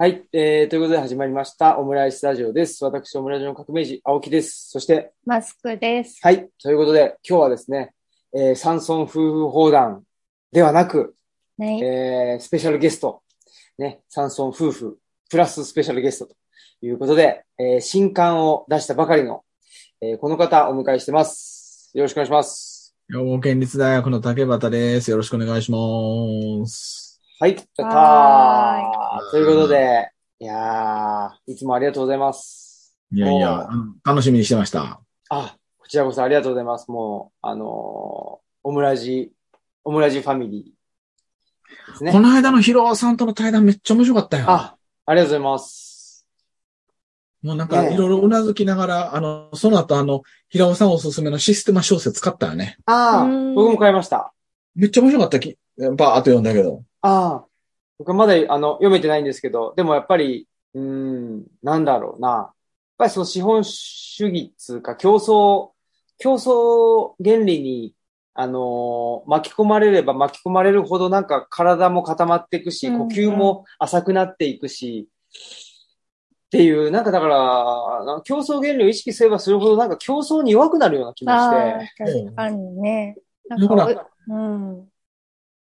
はい、えー、ということで始まりました、オムライスラジオです。私、オムラジオの革命児、青木です。そして、マスクです。はい、ということで、今日はですね、えー、山村夫婦砲弾ではなく、ね、えー、スペシャルゲスト、ね、山村夫婦、プラススペシャルゲストということで、えー、新刊を出したばかりの、えー、この方お迎えしてます。よろしくお願いします。兵庫県立大学の竹端です。よろしくお願いします。はい、たということで、いやー、いつもありがとうございます。いやいや、楽しみにしてました。あ、こちらこそありがとうございます。もう、あのーオムラジ、オムラジファミリーですねこ。の間のヒロさんとの対談めっちゃ面白かったよ。あ、ありがとうございます。もうなんかいろいろうなずきながら、あの、その後あの、平尾さんおすすめのシステマ小説買ったよね。ああうん、僕も買いました。めっちゃ面白かったき、バーっと読んだけど。ああ、僕はまだ、あの、読めてないんですけど、でもやっぱり、うーん、なんだろうな。やっぱりその資本主義っつうか、競争、競争原理に、あのー巻き込まれれば巻き込まれるほどなんか体も固まっていくし、呼吸も浅くなっていくし、っていう、なんかだから、競争原理を意識すればするほどなんか競争に弱くなるような気もしあて。あ、確かにね。なんか、うん。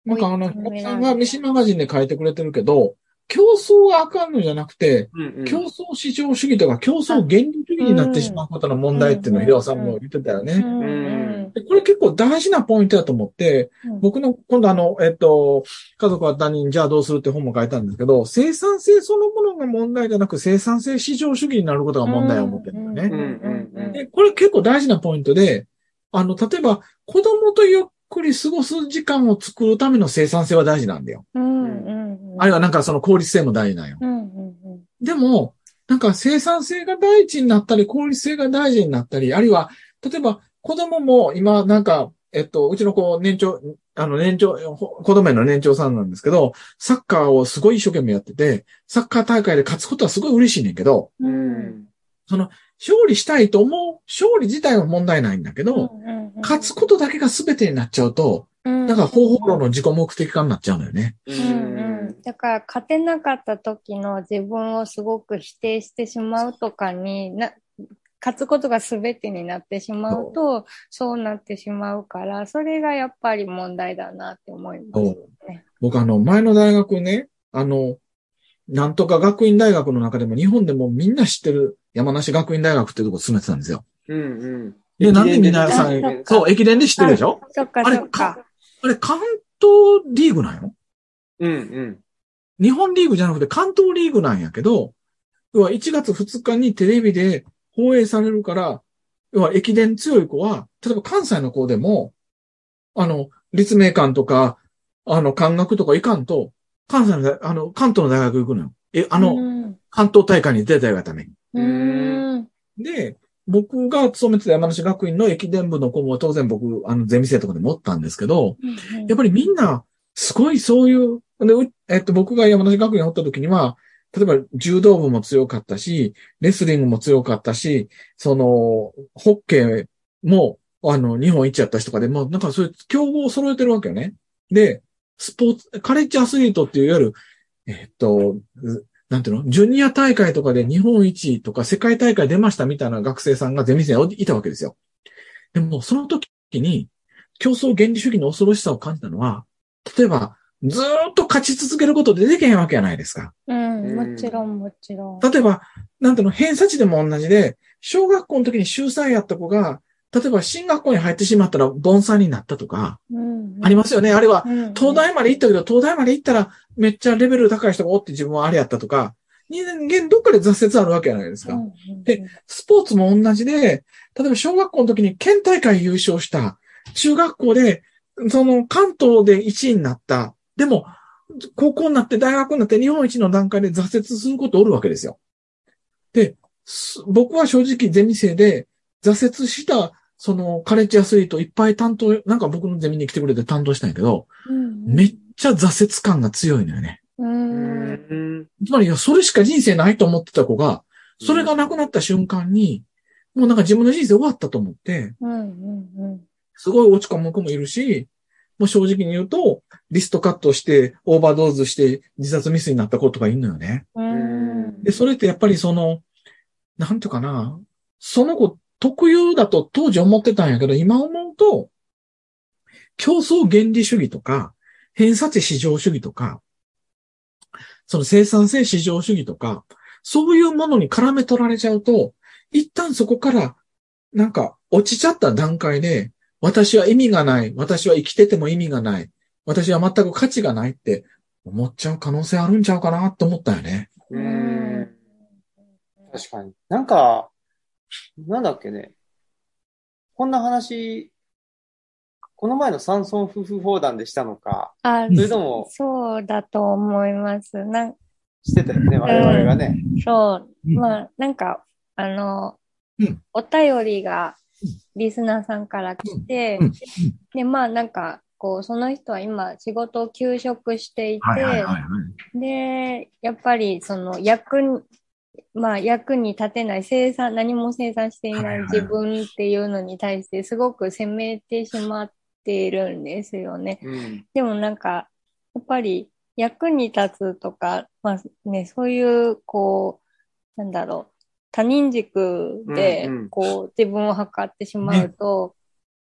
なんかあの、追い詰められる平尾さんがミシマガジンで書いてくれてるけど、競争があかんのじゃなくて、うんうん。競争市場主義とか競争原理主義になってしまうことの問題っていうのをうん平尾さん。も言ってたよね。うんうん。でこれ結構大事なポイントだと思って、うん。僕の今度あの、えっと、家族は他人じゃあどうするって本も書いたんですけど、生産性そのものが問題じゃなく生産性市場主義になることが問題を思ってるんだよね。これ結構大事なポイントで、あの、例えば子供とゆっくり過ごす時間を作るための生産性は大事なんだよ。うんうんあるいはなんかその効率性も大事なんよ。うんうんでも、なんか生産性が第一になったり、効率性が大事になったり、あるいは、例えば子供も今なんか、えっと、うちの子年長、あの年長、ほ子供への年長さんなんですけど、サッカーをすごい一生懸命やってて、サッカー大会で勝つことはすごい嬉しいねんけど、う。うんん。勝利したいと思う、勝利自体は問題ないんだけど、勝つことだけが全てになっちゃうと、うんだから方法論の自己目的化になっちゃうのよね。ううんうん。だから、勝てなかった時の自分をすごく否定してしまうとかにな、勝つことが全てになってしまうと、そうなってしまうから、それがやっぱり問題だなって思いますね。僕あの、前の大学ね、あの、なんとか学院大学の中でも日本でもみんな知ってる山梨学院大学っていうところ住めてたんですよ。うんうん。で、なんで皆さんそう、駅伝で知ってるでしょ？そっかあれそっか。あれ関東リーグなんよ？うんうん。日本リーグじゃなくて関東リーグなんやけど、要は1月2日にテレビで放映されるから、要は駅伝強い子は、例えば関西の子でも、あの、立命館とか、あの、関学とか行かんと、関西の大、あの、関東の大学行くのよ。え、あの、うん関東大会に出たいがために。うん。で、僕が勤めてた山梨学院の駅伝部の子も当然僕、あの、ゼミ生とかで持ったんですけど、やっぱりみんな、すごいそういう、でうえっと、僕が山梨学院におった時には、例えば柔道部も強かったし、レスリングも強かったし、その、ホッケーも、あの、日本一やった人とかでも、なんかそういう競合を揃えてるわけよね。で、スポーツ、カレッジアスリートっていういわゆる、えっと、うなんていうの？ジュニア大会とかで日本一とか世界大会出ましたみたいな学生さんがゼミ生にいたわけですよ。でも、その時に、競争原理主義の恐ろしさを感じたのは、例えば、ずーっと勝ち続けることでできへんわけじゃないですか。うん、もちろん、もちろん。例えば、なんていうの、偏差値でも同じで、小学校の時に秀才やった子が、例えば進学校に入ってしまったら盆栽になったとか、うんありますよね。あるいは、うん東大まで行ったけど、東大まで行ったらめっちゃレベル高い人がおって自分はあれやったとか、人間どっかで挫折あるわけじゃないですか。うんうんでスポーツも同じで、例えば小学校の時に県大会優勝した、中学校で、その関東で1位になった、でも、高校になって大学になって日本一の段階で挫折することおるわけですよ。で、す僕は正直ゼミ生で挫折した、そのカレッジアスリートいっぱい担当、なんか僕のゼミに来てくれて担当したんやけど、うんめっちゃ挫折感が強いのよね。つまり、いやそれしか人生ないと思ってた子が、それがなくなった瞬間に、もうなんか自分の人生終わったと思って、うんうんうんすごい落ち込む子もいるし、もう正直に言うと、リストカットして、オーバードーズして自殺未遂になった子とかいるのよね。うん。で、それってやっぱりその、なんていうかな、その子特有だと当時思ってたんやけど、今思うと、競争原理主義とか、偏差値至上主義とか、その生産性至上主義とか、そういうものに絡め取られちゃうと、一旦そこから、なんか落ちちゃった段階で、私は意味がない、私は生きてても意味がない、私は全く価値がないって思っちゃう可能性あるんちゃうかなって思ったよね。うん。確かに。なんか、なんだっけね。こんな話、この前の山村夫婦砲弾でしたのか、あ、それともそうだと思います。なんしてたよね、我々がね。そう、うんまあ、なんか、あの、うんお便りがリスナーさんから来て、で、まあ、なんか、こう、その人は今仕事を休職していて、はいはいはいはい。で、やっぱりその役に、まあ役に立てない生産、何も生産していない自分っていうのに対してすごく責めてしまっているんですよね。うん。でもなんか、やっぱり役に立つとか、まあね、そういう、こう、なんだろう、他人軸でうんうん、こう、自分を測ってしまうと、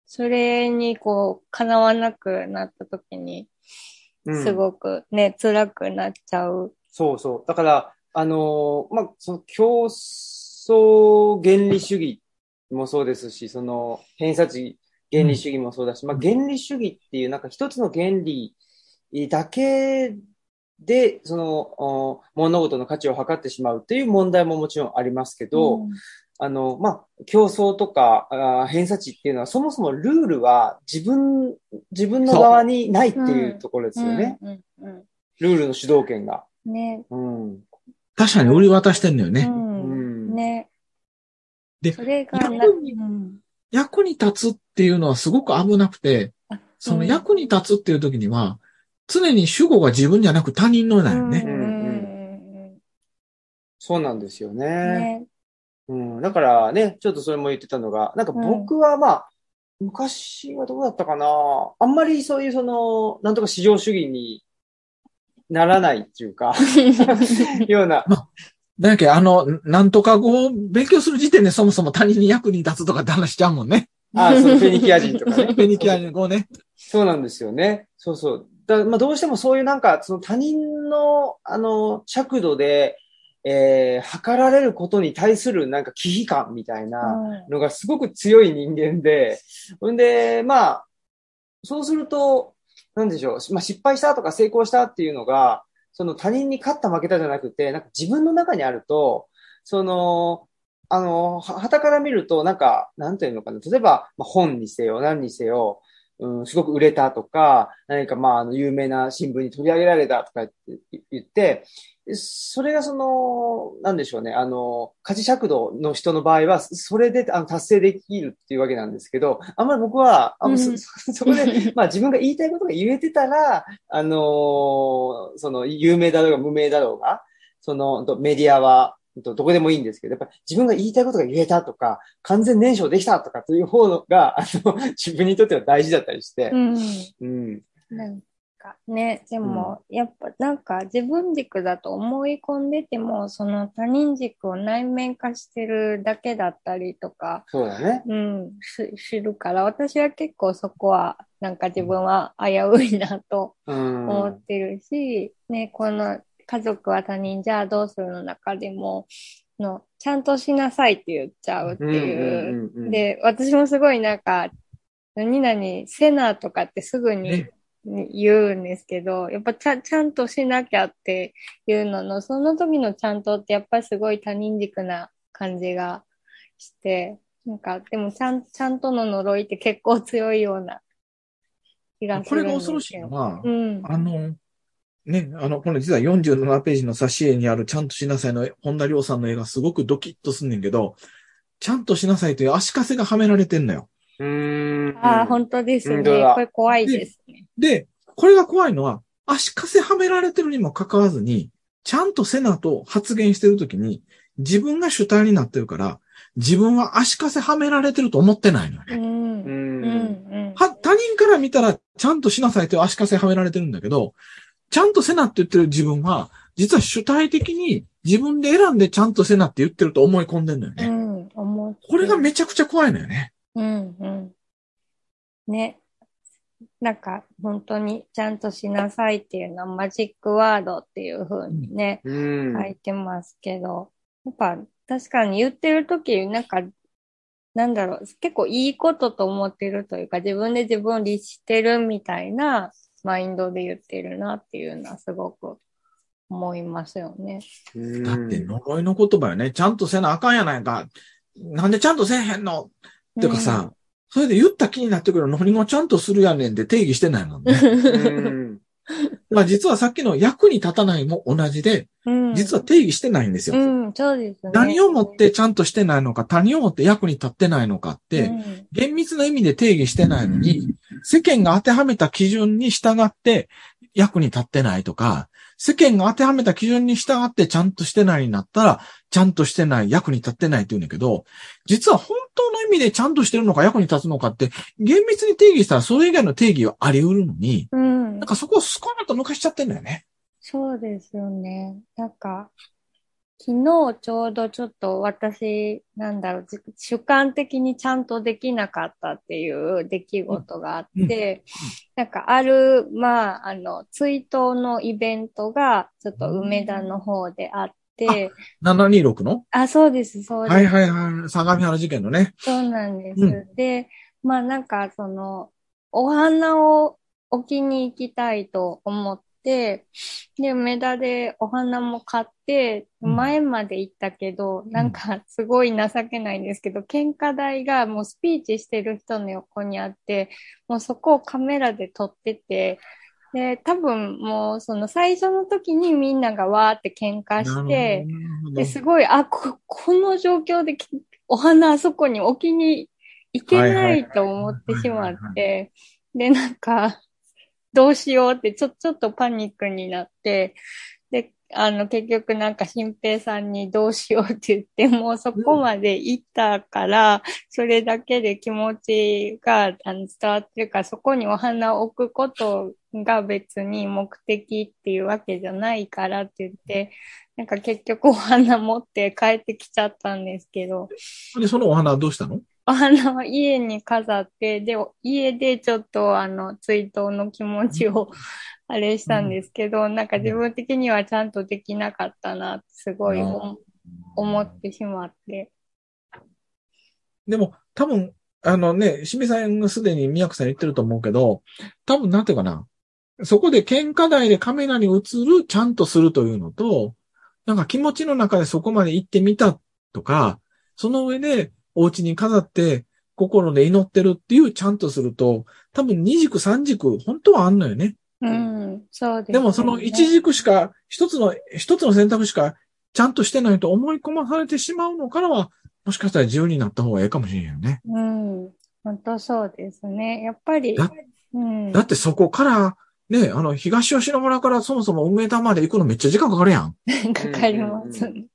それにこう、叶わなくなった時に、うんすごくね、辛くなっちゃう。そうそう。だから、あのーまあ、その競争原理主義もそうですし、その偏差値原理主義もそうだし、まあ、原理主義っていうなんか一つの原理だけで、その、お物事の価値を測ってしまうっていう問題ももちろんありますけど、うんあの、まあ、競争とかあー偏差値っていうのは、そもそもルールは自分、自分の側にないっていうところですよね。ルールの主導権が。うんね、うん。確かに売り渡してんのようね。ん、うんね。でそれがな、逆にうん役に立つっていうのはすごく危なくて、あその役に立つっていう時には、常に主語が自分じゃなく他人のなんよね。うんうんそうなんですようんね。ね。うん。だからね、ちょっとそれも言ってたのが、なんか僕はまあ、昔はどうだったかな。あんまりそういうその、なんとか市場主義にならないっていうか、ような。だやけあの、なんとか語を勉強する時点でそもそも他人に役に立つとかって話しちゃうもんね。ああ、そのフェニキア人とかね。フェニキア語ね。そうなんですよね。そうそう。だまあ、どうしてもそういうなんか、その他人の、あの、尺度で、えー、測られることに対するなんか危機感みたいなのがすごく強い人間で、ほんで、まあ、そうすると、なんでしょう、まあ、失敗したとか成功したっていうのが、その他人に勝った負けたじゃなくて、なんか自分の中にあると、その、あの、は、たから見ると、なんか、なんていうのかな。例えば、まあ、本にせよ、何にせよ、うん、すごく売れたとか、何かまあ、あの、有名な新聞に取り上げられたとか言ってそれがその、なんでしょうね、あの、価値尺度の人の場合は、それであの達成できるっていうわけなんですけど、あんまり僕は、あそうん。そ そこで、まあ自分が言いたいことが言えてたら、あのその、有名だろうが無名だろうが、その、とメディアは、とどこでもいいんですけど、やっぱり自分が言いたいことが言えたとか、完全燃焼できたとかという方が、あの、自分にとっては大事だったりしてう、ん。うん。なんかね、でも、やっぱなんか自分軸だと思い込んでても、その他人軸を内面化してるだけだったりとか、そうだね。うん、し知るから、私は結構そこは、なんか自分は危ういなとうん。思ってるし、ね、この家族は他人じゃあどうするの中でも、の、ちゃんとしなさいって言っちゃうっていう。うんうんうんうん、で、私もすごいなんか、何々、セナとかってすぐにね言うんですけど、やっぱちゃちゃんとしなきゃっていうのの、その時のちゃんとってやっぱりすごい他人軸な感じがして、なんか、でもちゃん、ちゃんとの呪いって結構強いような気がすこれるんですよ。が恐ろしいのは、うん。あの、ね、あの、この実は47ページの挿絵にあるちゃんとしなさいの本田亮さんの絵がすごくドキッとすんねんけど、ちゃんとしなさいという足かせがはめられてんのよ。うーん。ああ、本当ですね。これ怖いですね。で、これが怖いのは、足かせはめられてるにもかかわらずに、ちゃんとせなと発言してるときに、自分が主体になってるから、自分は足かせはめられてると思ってないのよね。うん。う。うんん。うん。は、他人かから見たら、ちゃんとしなさいという足かせはめられてるんだけど、ちゃんとせなって言ってる自分は、実は主体的に自分で選んでちゃんとせなって言ってると思い込んでんのよね。うん、思ってこれがめちゃくちゃ怖いのよね。うんうん。ね。なんか、本当にちゃんとしなさいっていうのはマジックワードっていう風にね、うん。書いてますけど、やっぱ確かに言ってる時なんか、なんだろう、結構いいことと思ってるというか、自分で自分を律してるみたいなマインドで言ってるなっていうのはすごく思いますよね。うんだって呪いの言葉よね。ちゃんとせなあかんやないか。なんでちゃんとせえへんの？ってかさ、それで言った気になってくるの何がちゃんとするやねんって定義してないもんね。うん。まあ実はさっきの役に立たないも同じで、うん、実は定義してないんですよ。うん、そうですね。何をもってちゃんとしてないのか、何をもって役に立ってないのかって、うん厳密な意味で定義してないのに、世間が当てはめた基準に従って役に立ってないとか、世間が当てはめた基準に従ってちゃんとしてないになったら、ちゃんとしてない、役に立ってないって言うんだけど、実は本当の意味でちゃんとしてるのか役に立つのかって、厳密に定義したらそれ以外の定義はあり得るのに、うんなんかそこをスコーンと抜かしちゃってんだよね。そうですよね。なんか、昨日ちょうどちょっと私、なんだろう、じ主観的にちゃんとできなかったっていう出来事があって、なんかある、まあ、あの、追悼のイベントがちょっと梅田の方であって、726の？あ、そうです、そうです。はいはいはい。相模原事件のね。そうなんです。うで、まあなんかその、お花を置きに行きたいと思って、で、梅田でお花も買って、うん。前まで行ったけど、なんかすごい情けないんですけど、献花台がもうスピーチしてる人の横にあって、もうそこをカメラで撮ってて、で、多分もうその最初の時にみんながわーって喧嘩して、で、すごい、あ、こ、この状況できお花あそこに置きに行けないと思ってしまって、で、なんか、どうしようって、ちょ、ちょっとパニックになって、で、あの、結局なんか、新平さんにどうしようって言って、もうそこまで行ったから、それだけで気持ちがあの伝わってるから、そこにお花を置くことが別に目的っていうわけじゃないからって言って、なんか結局お花持って帰ってきちゃったんですけど、で、そのお花はどうしたの？お花は家に飾って、で、家でちょっとあの、追悼の気持ちを、あれしたんですけど、なんか自分的にはちゃんとできなかったなってすごい思思ってしまって。でも、多分、あのね、しみさんがすでに宮子さん言ってると思うけど、多分なんていうかな。そこで喧嘩台でカメラに映る、ちゃんとするというのと、なんか気持ちの中でそこまで行ってみたとか、その上でお家に飾って心で祈ってるっていうちゃんとすると、多分二軸三軸、本当はあんのよね。うん、そうです、でもその一軸しか、一つの、一つの選択しかちゃんとしてないと思い込まされてしまうのからは、もしかしたら自由になった方がいいかもしれんよね。うん、本当そうですね。やっぱりだ、うん、だってそこから、ね、あの、東吉野村からそもそも梅田まで行くのめっちゃ時間かかるやん。かかりますね。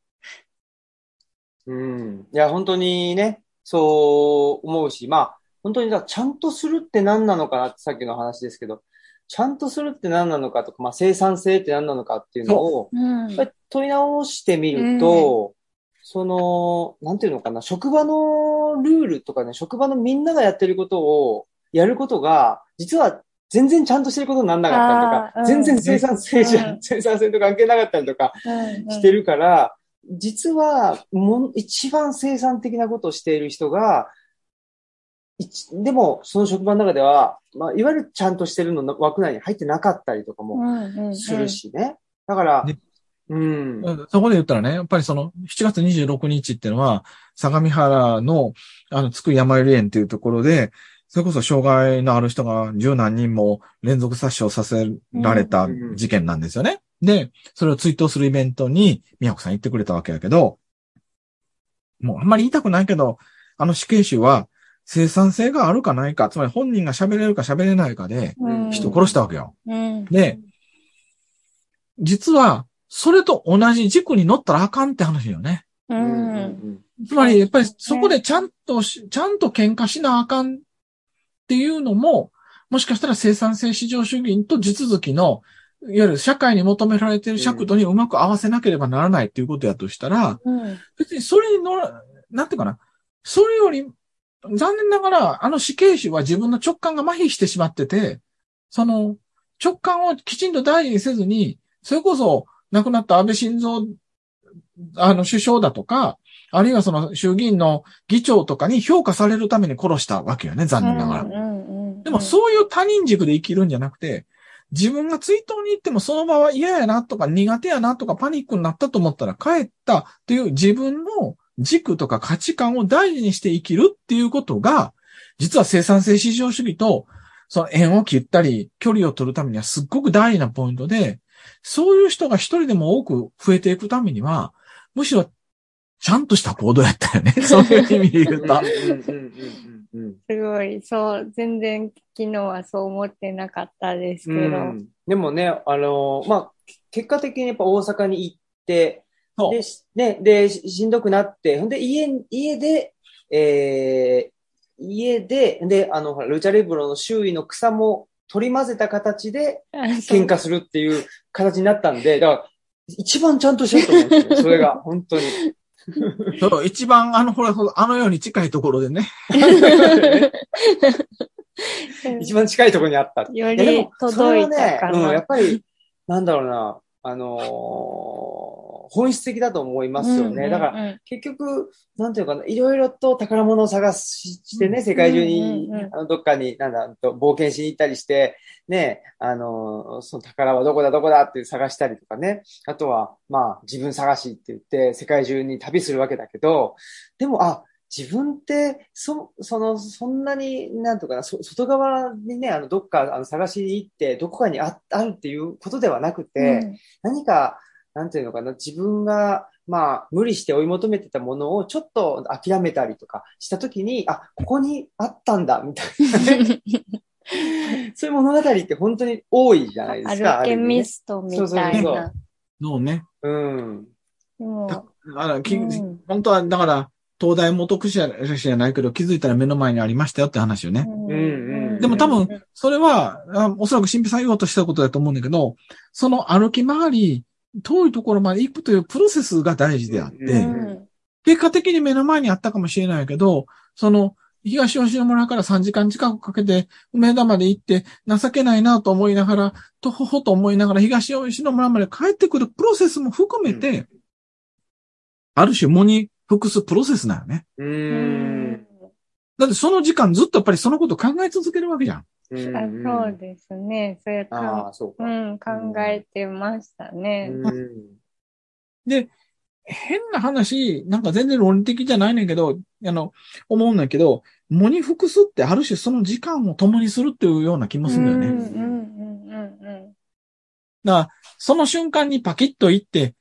うん。いや、本当にね、そう思うし、まあ、本当にだ、ちゃんとするって何なのかなってさっきの話ですけど、ちゃんとするって何なのかとか、まあ、生産性って何なのかっていうのを、う。ん。問い直してみると、その、なんていうのかな、職場のルールとかね、職場のみんながやってることをやることが、実は全然ちゃんとしてることにならなかったりとか、うん。全然生産性じゃ、うん。生産性と関係なかったりとかうん。してるから、実はもん、一番生産的なことをしている人が、一でも、その職場の中では、まあ、いわゆるちゃんとしてるのの枠内に入ってなかったりとかもうんうんするしね。だから、ねうん。そこで言ったらね、やっぱりその、7月26日っていうのは、相模原の、あの、つく山より園っていうところで、それこそ障害のある人が十何人も連続殺傷させられた事件なんですよね。で、それを追悼するイベントに、宮子さん行ってくれたわけやけど、もうあんまり言いたくないけど、あの死刑囚は生産性があるかないか、つまり本人が喋れるか喋れないかでうん人を殺したわけよ。うんで、実は、それと同じ軸に乗ったらあかんって話よね。つまり、やっぱりそこでちゃんとし、ちゃんと喧嘩しなあかんっていうのも、もしかしたら生産性市場主義と地続きの、いわゆる社会に求められている尺度にうまく合わせなければならないっていうことやとしたら、うん。別にそれに乗ら、なんていうかな、それより、残念ながら、あの死刑囚は自分の直感が麻痺してしまってて、その直感をきちんと大事にせずに、それこそ亡くなった安倍晋三、あの首相だとか、あるいはその衆議院の議長とかに評価されるために殺したわけよね、残念ながら。でもそういう他人軸で生きるんじゃなくて、自分が追悼に行ってもその場は嫌やなとか苦手やなとかパニックになったと思ったら帰ったという自分の軸とか価値観を大事にして生きるっていうことが、実は生産性市場主義とその縁を切ったり距離を取るためにはすっごく大事なポイントで、そういう人が一人でも多く増えていくためには、むしろちゃんとした行動やったよね。そういう意味で言うと。すごい、そう、全然昨日はそう思ってなかったですけど。うん。でもね、あのーまあ、結果的にやっぱ大阪に行って、で、で、ししんどくなって、ほんで、家、家で、えー、家で、で、あの、ルチャリブロの周囲の草も取り混ぜた形で喧嘩するっていう形になったんで、だから、一番ちゃんとしてると思うんですよ、それが、本当に。そう、一番あの、ほら、あのように近いところでね。一番近いところにあった。よいやでり届いれはねたかな。うん、やっぱり、なんだろうな、あのー本質的だと思いますよね。だから、ら、結局、なんていうかな、いろいろと宝物を探してね、世界中にうんうんうん、あのどっかに、なんだ、と冒険しに行ったりして、ね、あの、その宝はどこだどこだって探したりとかね。あとは、まあ、自分探しって言って、世界中に旅するわけだけど、でも、あ、自分って、そ、その、そんなに、なんとかな、そ外側にね、あの、どっか、あの、探しに行って、どこかにあ、あるっていうことではなくて、何か、なんていうのかな、自分が、まあ、無理して追い求めてたものをちょっと諦めたりとかしたときに、あ、ここにあったんだ、みたいなね。そういう物語って本当に多いじゃないでアすか。ルケミストみたいそうそうな。のね。意味ねうの、きうん本当は、だから、東大元区者じゃないけど、気づいたら目の前にありましたよって話よね。うんうんでも多分、それは、あおそらく神秘さん言おうとしたことだと思うんだけど、その歩き回り、遠いところまで行くというプロセスが大事であって、ううん結果的に目の前にあったかもしれないけど、その、東吉野村から3時間近くかけて、梅田まで行って、情けないなと思いながら、とほほと思いながら、東吉野村まで帰ってくるプロセスも含めて、ある種、藻に服すプロセスなよね。う。うんんだってその時間ずっとやっぱりそのこと考え続けるわけじゃん。うんあそうですね。それあかあ、そうか。うん、考えてましたね。うん で、変な話、なんか全然論理的じゃないねんけど、あの、思うんだけど、藻に服すってある種その時間を共にするっていうような気もするんだよね。うんうんうんうんだから、その瞬間にパキッと行って、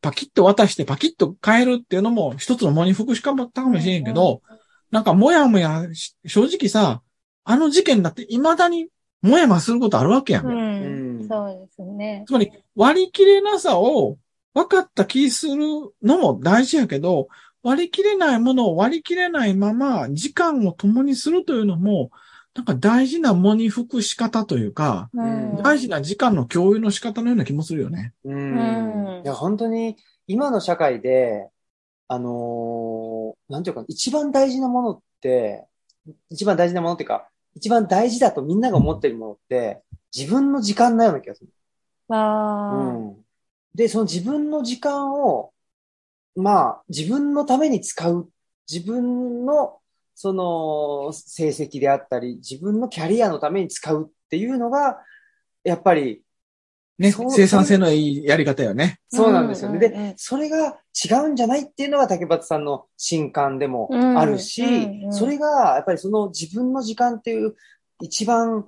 パキッと渡してパキッと変えるっていうのも一つの藻に服しかもったかもしれんけど、なんかもやもやし、正直さ、あの事件だって未だにもやもやすることあるわけやん。うん。そうですね。つまり、割り切れなさを分かった気するのも大事やけど、割り切れないものを割り切れないまま時間を共にするというのも、なんか大事な藻に吹く仕方というか、うん大事な時間の共有の仕方のような気もするよね。ううんん。いや、本当に、今の社会で、あのーなんていうか、一番大事なものって、一番大事なものっていうか、一番大事だとみんなが思ってるものって、自分の時間なような気がする。ああ、うん。で、その自分の時間を、まあ、自分のために使う。自分の、その、成績であったり、自分のキャリアのために使うっていうのが、やっぱり、ね、生産性のいいやり方よね。そうなんですよね。うんうんうんで、それが違うんじゃないっていうのが竹俣さんの新刊でもあるし、うんうんうんそれがやっぱりその自分の時間っていう一番、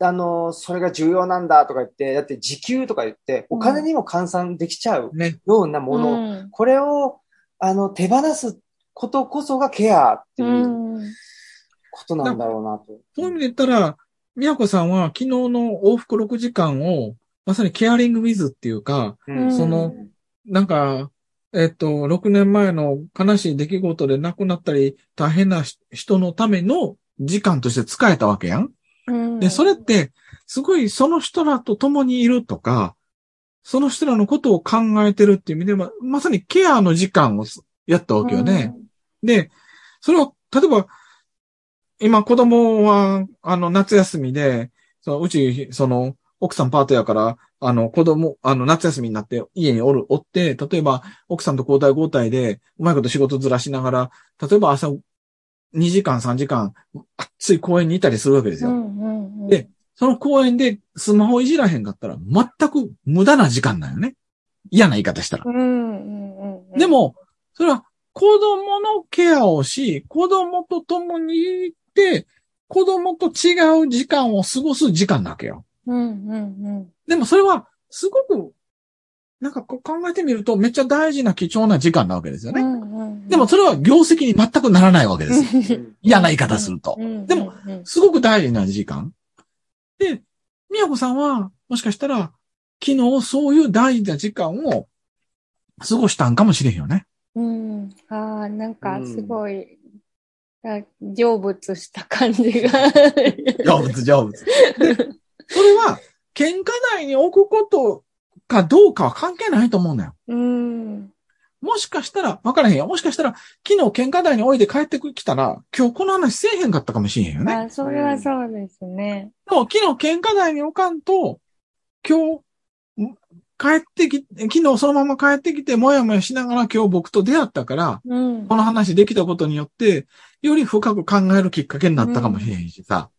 あの、それが重要なんだとか言って、だって時給とか言って、お金にも換算できちゃうね。ようなもの、うんこれを、あの、手放すことこそがケアってういうんことなんだろうなと。そういう意味で言ったら、宮子さんは昨日の往復6時間を、まさにケアリングウィズっていうか、うんそのなんか、えっと、6年前の悲しい出来事で亡くなったり、大変な人のための時間として使えたわけやん。うんうんで、それって、すごいその人らと共にいるとか、その人らのことを考えてるっていう意味では、まさにケアの時間をやったわけよね。で、それを、例えば、今子供は、あの、夏休みで、そのうち、その、奥さんパートやから、あの、子供、あの、夏休みになって家におる、おって、例えば、奥さんと交代交代で、うまいこと仕事ずらしながら、例えば朝、2時間、3時間、暑い公園にいたりするわけですよ。うんうんうんで、その公園でスマホいじらへんかったら、全く無駄な時間なんよね。嫌な言い方したら。うんうんうん。で、も、それは子供のケアをし、子供と共にいて、子供と違う時間を過ごす時間なわけよ。うんうんでもそれは、すごく、なんかこう考えてみると、めっちゃ大事な貴重な時間なわけですようん。うね。んうんうんでも、それは業績に全くならないわけです 嫌な言い方するとう。んでも、うんうんすごく大事な時間。で、みやこさんは、もしかしたら、昨日そういう大事な時間を過ごしたんかもしれんよね。うん。ああ、なんかすごい、あ成仏した感じが。成仏、成仏。で、それは、喧嘩台に置くことかどうかは関係ないと思うんだよ。うん。もしかしたら、わからへんよ。もしかしたら、昨日喧嘩台に置いて帰ってきたら、今日この話せえへんかったかもしれへんよね。あそれはそうですね。でも昨日喧嘩台に置かんと、今日、ん帰ってき、昨日そのまま帰ってきて、もやもやしながら今日僕と出会ったから、うん。この話できたことによって、より深く考えるきっかけになったかもしれへんしさ。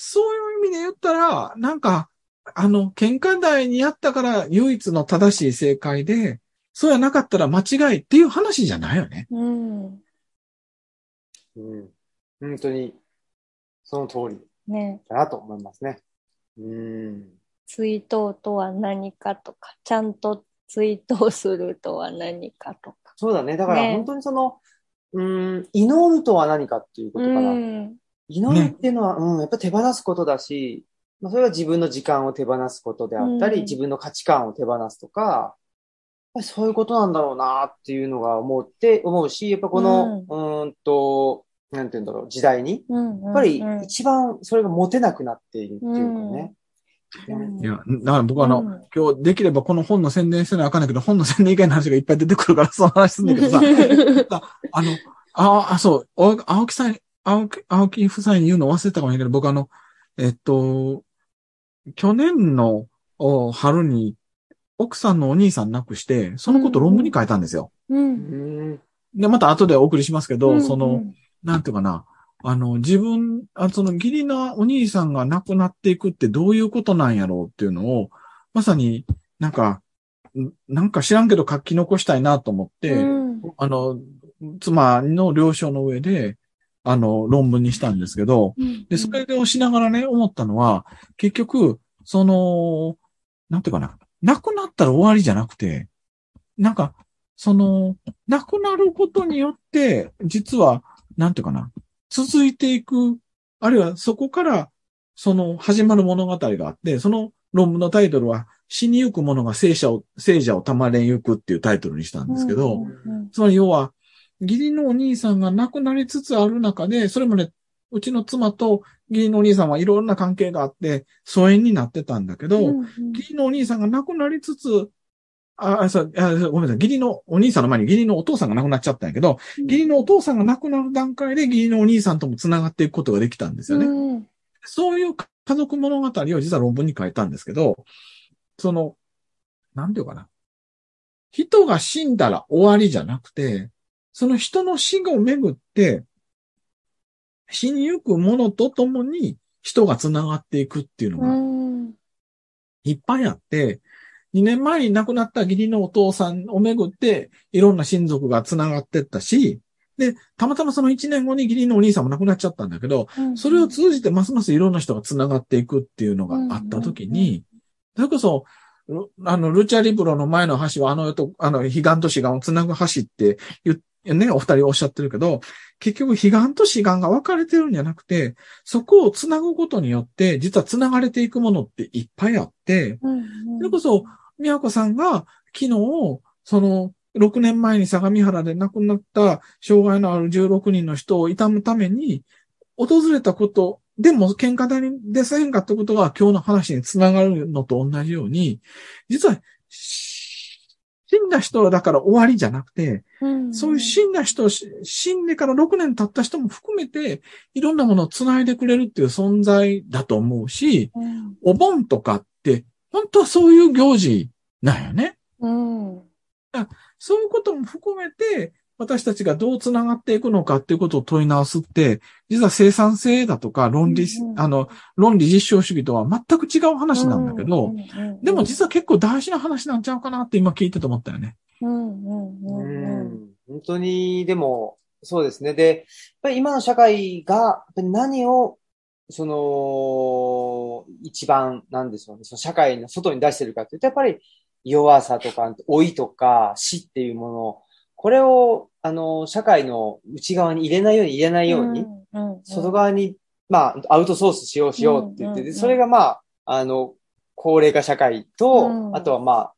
そういう意味で言ったら、なんか、あの、喧嘩台にやったから唯一の正しい正解で、そうやなかったら間違いっていう話じゃないよね。うん。うん。本当に、その通りね。だなと思いますね。うん。追悼とは何かとか、ちゃんと追悼するとは何かとか。そうだね。だからね本当にその、うん、祈るとは何かっていうことかな。うん。祈るっていうのは、うん、やっぱ手放すことだし、まあ、それは自分の時間を手放すことであったり、うん。自分の価値観を手放すとか、やっぱりそういうことなんだろうなっていうのが思って、思うし、やっぱこの、うーんと、なんて言うんだろう、時代に、うん。やっぱりうん一番それが持てなくなっているっていうかね。うん。いや、だから僕はあの、うん。今日できればこの本の宣伝せなあかんないけど、本の宣伝以外の話がいっぱい出てくるから、その話すんだけどさ、あの、あ、あ、そう、お青木さん、青木、青木夫妻に言うの忘れたかもしれないけど、僕あの、えっと、去年のお春に奥さんのお兄さん亡くして、そのこと論文に書いたんですよ。う。うんん。で、また後でお送りしますけど、うんその、、なんていうかな、あの、自分、あその義理のお兄さんが亡くなっていくってどういうことなんやろうっていうのを、まさになんか、んなんか知らんけど書き残したいなと思って、うんあの、妻の了承の上で、あの、論文にしたんですけど、で、それをしながらね、思ったのは、結局、その、なんていうかな、亡くなったら終わりじゃなくて、なんか、その、亡くなることによって、実は、なんていうかな、続いていく、あるいはそこから、その、始まる物語があって、その論文のタイトルは、死にゆく者が聖者を、聖者をたまれんゆくっていうタイトルにしたんですけど、うん。つまり要は、義理のお兄さんが亡くなりつつある中で、それまでうちの妻と義理のお兄さんはいろんな関係があって、疎遠になってたんだけど、うん義理のお兄さんが亡くなりつつ、あ、あそうあごめんなさい。義理のお兄さんの前に義理のお父さんが亡くなっちゃったんやけど、義理のお父さんが亡くなる段階で義理のお兄さんとも繋がっていくことができたんですよね。うんそういう家族物語を実は論文に書いたんですけど、その、なんていうかな。人が死んだら終わりじゃなくて、その人の死をめぐって、死にゆくものとともに人が繋がっていくっていうのうがん。いっぱいあって、2年前に亡くなった義理のお父さんをめぐって、いろんな親族が繋がってったし、で、たまたまその1年後に義理のお兄さんも亡くなっちゃったんだけど、それを通じてますますいろんな人が繋がっていくっていうのがあったときに、それこそ、ルあの、ルチャリブロの前の橋はあの世と、あの、彼岸と志願を繋ぐ橋って言っね、お二人おっしゃってるけど、結局、彼岸と志願が分かれてるんじゃなくて、そこを繋ぐことによって、実は繋がれていくものっていっぱいあって、それこそ、宮子さんが昨日、その、6年前に相模原で亡くなった障害のある16人の人を悼むために、訪れたことでも喧嘩台に出せへんかったことが今日の話につながるのと同じように、実は、死んだ人だから終わりじゃなくて、うんそういう死んだ人、し死んでから6年経った人も含めて、いろんなものを繋いでくれるっていう存在だと思うし、うんお盆とかって、本当はそういう行事なんよね。うんそういうことも含めて、私たちがどう繋がっていくのかっていうことを問い直すって、実は生産性だとか論理、うんうんあの、論理実証主義とは全く違う話なんだけど、うんうんでも実は結構大事な話なんちゃうかなって今聞いてて思ったよね。うんうんううんうんん本当に、でも、そうですね。で、やっぱり今の社会が、やっぱり何を、その、一番、なんでしょうね、その社会の外に出してるかっていうと、やっぱり弱さとか、老いとか死っていうもの、これを、あの、社会の内側に入れないように入れないように、うんうん外側に、まあ、アウトソースしようしようって言って、うんうんうん。でそれがまあ、あの、高齢化社会と、うん。あとはまあ、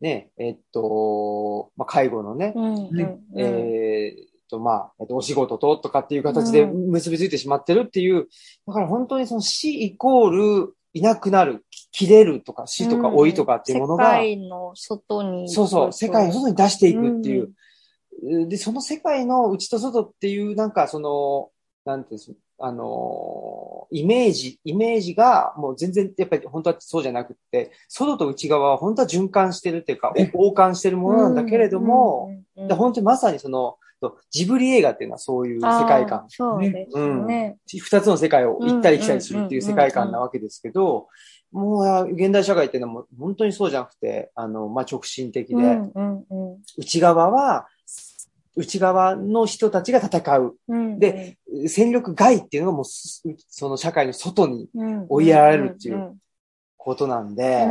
ね、えっと、まあ、介護のね、うんうんねうん。えーっと、まあ、えっと、お仕事ととかっていう形でうん。結びついてしまってるっていう、だから本当にその死イコールいなくなる、切れるとか死とか老いとかっていうもの世が、界の外に。そうそう、世界を外に出していくっていう。う。で、その世界の内と外っていう、なんかその、なんていうんですあのー、イメージ、イメージがもう全然やっぱり本当はそうじゃなくって、外と内側は本当は循環してるっていうか、お交換してるものなんだけれども、、うんうんうんで本当にまさにその、ジブリ映画っていうのはそういう世界観。そうですね。二つの世界を行ったり来たりするっていう世界観なわけですけど、もう現代社会っていうのはもう本当にそうじゃなくて、あの、まあ、直進的で、うんうんうん。内側は、内側の人たちが戦う。うん。で、戦力外っていうのがもうす、その社会の外にうん。追いやられるっていうことなんで、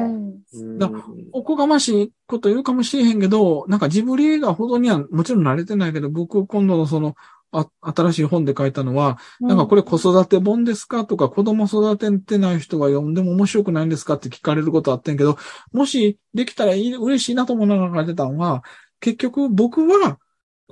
おこがましいこと言うかもしれへんけど、なんかジブリ映画ほどにはもちろん慣れてないけど、僕今度のその、あ新しい本で書いたのは、なんかこれ子育て本ですかとか子供育ててない人が読んでも面白くないんですかって聞かれることあってんけど、もしできたらいい嬉しいなと思いながら書いてたのは、結局僕は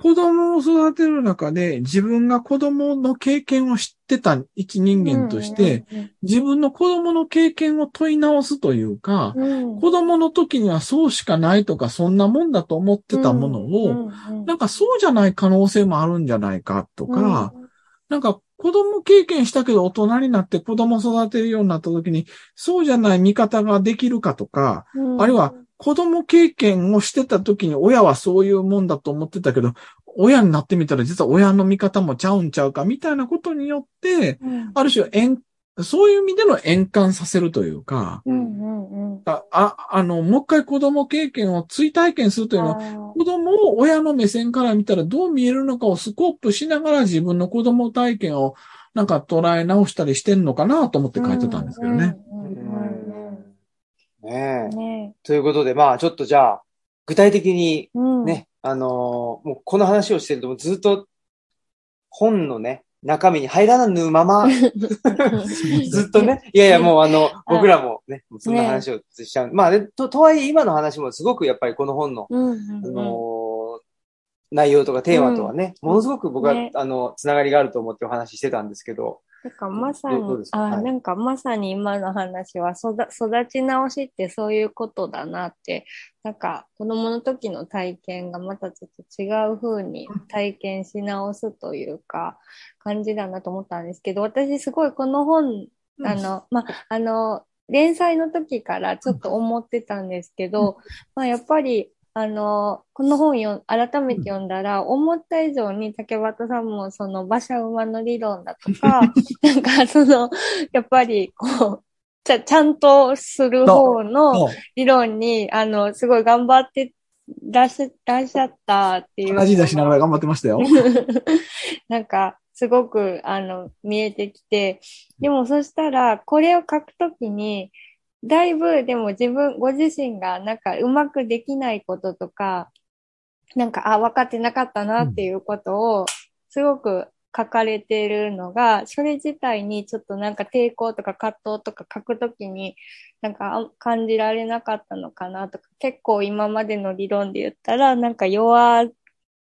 子供を育てる中で自分が子供の経験を知ってた一人間として、、自分の子供の経験を問い直すというか、うん。子供の時にはそうしかないとか、そんなもんだと思ってたものを、なんかそうじゃない可能性もあるんじゃないかとか、なんか子供経験したけど大人になって子供育てるようになった時に、そうじゃない見方ができるかとか、あるいは、子供経験をしてた時に親はそういうもんだと思ってたけど、親になってみたら実は親の見方もちゃうんちゃうかみたいなことによって、うんある種円、そういう意味での円環させるというか、うんうんうんあ、ああの、もう一回子供経験を追体験するというのは、あ子供を親の目線から見たらどう見えるのかをスコープしながら自分の子供体験をなんか捉え直したりしてんのかなと思って書いてたんですけどね。。うんうんうんうんねということで、まあちょっとじゃあ、具体的にうん。ね、あのーもうこの話をしてるとずっと本のね、中身に入らぬまま、ずっとね、いやいやもうあの、僕らもね、そんな話をしちゃう。まあね、と、とはいえ今の話もすごくやっぱりこの本の、あうんのー内容とかテーマとはね、ものすごく僕は、ねあの、つながりがあると思ってお話ししてたんですけど、なんかまさにあ、はい。なんかまさに今の話は育育ち直しってそういうことだなって、なんか子供の時の体験がまたちょっと違う風に体験し直すというか、感じだなと思ったんですけど、私すごいこの本、あの、ま、あの、連載の時からちょっと思ってたんですけど、まあやっぱり、あの、この本よ改めて読んだら、思った以上に竹俣さんもその馬車馬の理論だとか、なんかその、やっぱりこう、ちゃ、ちゃんとする方の理論に、あの、すごい頑張ってらっしゃらっしゃったっていう。味出しながら頑張ってましたよ。なんか、すごく、あの、見えてきて、でもそしたら、これを書くときに、だいぶ、でも自分、ご自身が、なんか、うまくできないこととか、なんか、あ、分かってなかったなっていうことを、すごく書かれてるのが、それ自体にちょっとなんか抵抗とか葛藤とか書くときに、なんか感じられなかったのかなとか、結構今までの理論で言ったら、なんか弱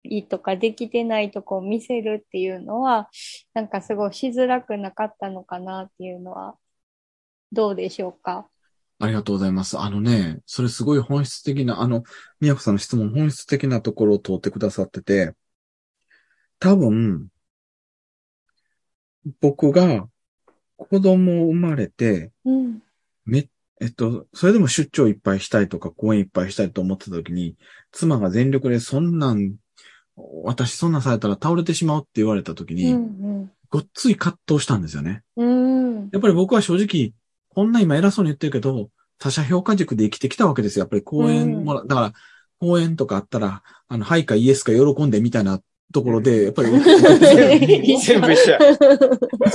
いとかできてないとこを見せるっていうのは、なんかすごいしづらくなかったのかなっていうのは、どうでしょうか？ありがとうございます。あのね、それすごい本質的な、あの、宮子さんの質問本質的なところを通ってくださってて、多分、僕が子供を生まれて、うん。め、えっと、それでも出張いっぱいしたいとか、公演いっぱいしたいと思ってた時に、妻が全力でそんなん、私そんなんされたら倒れてしまうって言われた時うに、ん。ごっつい葛藤したんですよね。うん。やっぱり僕は正直、こんな今偉そうに言ってるけど、他者評価軸で生きてきたわけですよ。やっぱり講演もら、だから、講演とかあったら、あの、はいかイエスか喜んでみたいなところで、やっぱり、全部一緒や。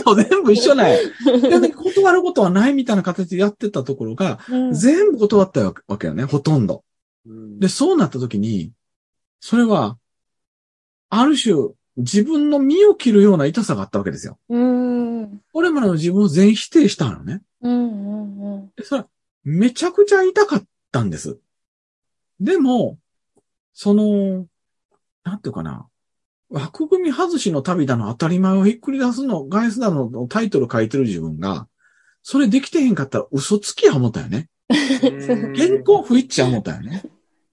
そう、全部一緒なんや。で断ることはないみたいな形でやってたところが、うん全部断ったわけよね、ほとんど。うんで、そうなった時に、それは、ある種、自分の身を切るような痛さがあったわけですよ。うん。これまでの自分を全否定したのね。うん。うん。でそれは、めちゃくちゃ痛かったんです。でも、その、なんていうかな。枠組み外しの旅だの当たり前をひっくり出すの、ガイスだののタイトル書いてる自分が、それできてへんかったら嘘つきや思ったよね。原稿不一致や思ったよね。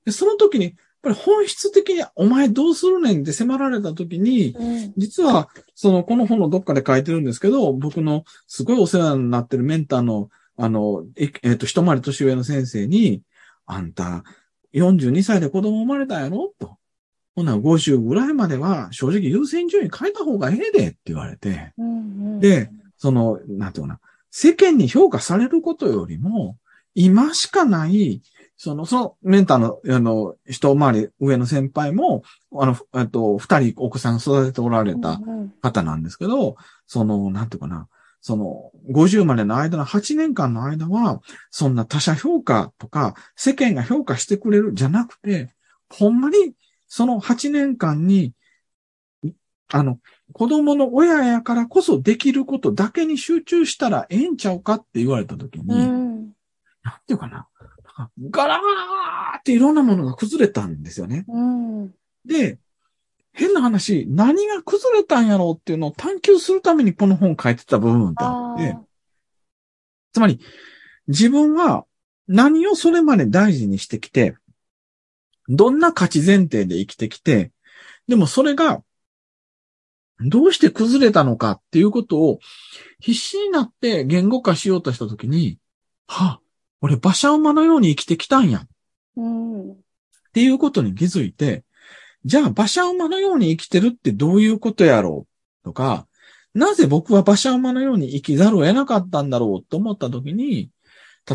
で、その時に、ぱり本質的にお前どうするねんって迫られた時に、うん。実は、その、この本のどっかで書いてるんですけど、僕のすごいお世話になってるメンターの、あの、ええっ、と、一回り年上の先生に、あんた、42歳で子供生まれたんやろ？と。ほな、50ぐらいまでは、正直優先順位変えた方がええでって言われて、うん。で、その、なんていうかな、世間に評価されることよりも、今しかない、その、そのメンターの、あの、一回り上の先輩も、あの、えっと、二人お子さん育てておられたうん。方なんですけど、その、なんていうかな、その、50までの間の8年間の間は、そんな他者評価とか、世間が評価してくれるじゃなくて、ほんまに、その8年間に、あの、子供の親やからこそできることだけに集中したらええんちゃうかって言われたときに、うん。なんていうかな、ガラーっていろんなものが崩れたんですよね。うん。で、変な話、何が崩れたんやろうっていうのを探求するためにこの本書いてた部分ってあって、つまり、自分は何をそれまで大事にしてきて、どんな価値前提で生きてきて、でもそれが、どうして崩れたのかっていうことを必死になって言語化しようとしたときに、はあ、俺馬車馬のように生きてきたんや。うん。っていうことに気づいて、じゃあ馬車馬のように生きてるってどういうことやろう？とか、なぜ僕は馬車馬のように生きざるを得なかったんだろうと思ったときに、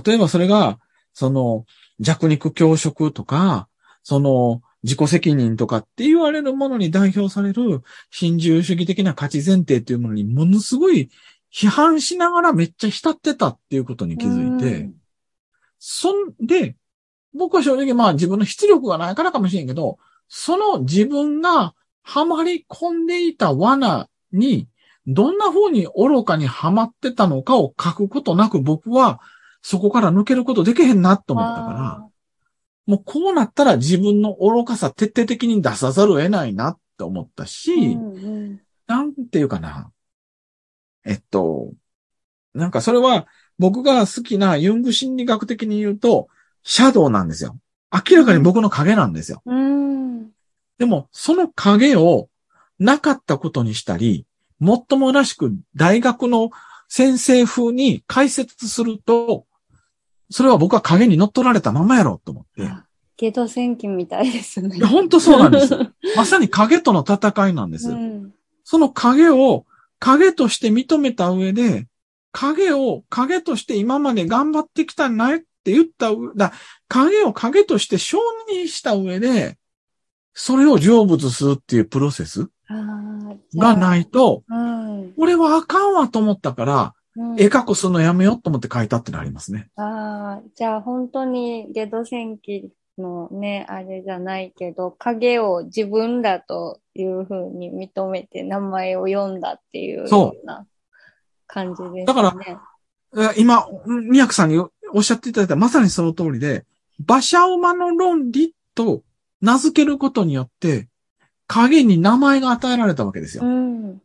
例えばそれが、その弱肉強食とか、その自己責任とかって言われるものに代表される新自由主義的な価値前提っていうものにものすごい批判しながらめっちゃ浸ってたっていうことに気づいて、そんで、僕は正直まあ自分の出力がないからかもしれんけど、その自分がはまり込んでいた罠に、どんな風に愚かにはまってたのかを書くことなく僕はそこから抜けることできへんなと思ったから、もうこうなったら自分の愚かさ徹底的に出さざるを得ないなって思ったし、うんうんなんていうかな。えっと、なんかそれは僕が好きなユング心理学的に言うと、シャドウなんですよ。明らかに僕の影なんですよ。うん。でも、その影をなかったことにしたり、もっともらしく大学の先生風に解説すると、それは僕は影に乗っ取られたままやろうと思って。ゲド戦記みたいですねいや、。本当そうなんです。まさに影との戦いなんです。うん。その影を影として認めた上で、影を影として今まで頑張ってきたんないって言った上、だ影を影として承認した上で、それを成仏するっていうプロセスがないと、うん。俺はあかんわと思ったから、うん絵描くするのやめようと思って書いたってのありますね。ああ、じゃあ本当にゲド戦記のね、あれじゃないけど、影を自分だというふうに認めて名前を読んだっていうそうような感じですね。だからえ今、宮久さんにおっしゃっていただいたまさにその通りで、馬車馬の論理と名付けることによって、影に名前が与えられたわけですよ。うん。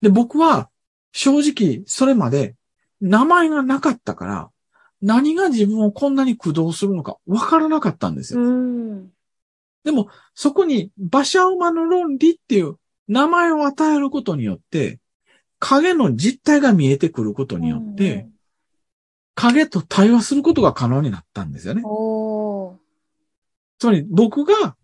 で、僕は正直それまで名前がなかったから、何が自分をこんなに駆動するのかわからなかったんですよ。うん。うも、そこに馬車馬の論理っていう名前を与えることによって、影の実態が見えてくることによって、影と対話することが可能になったんですよね。つまり僕が、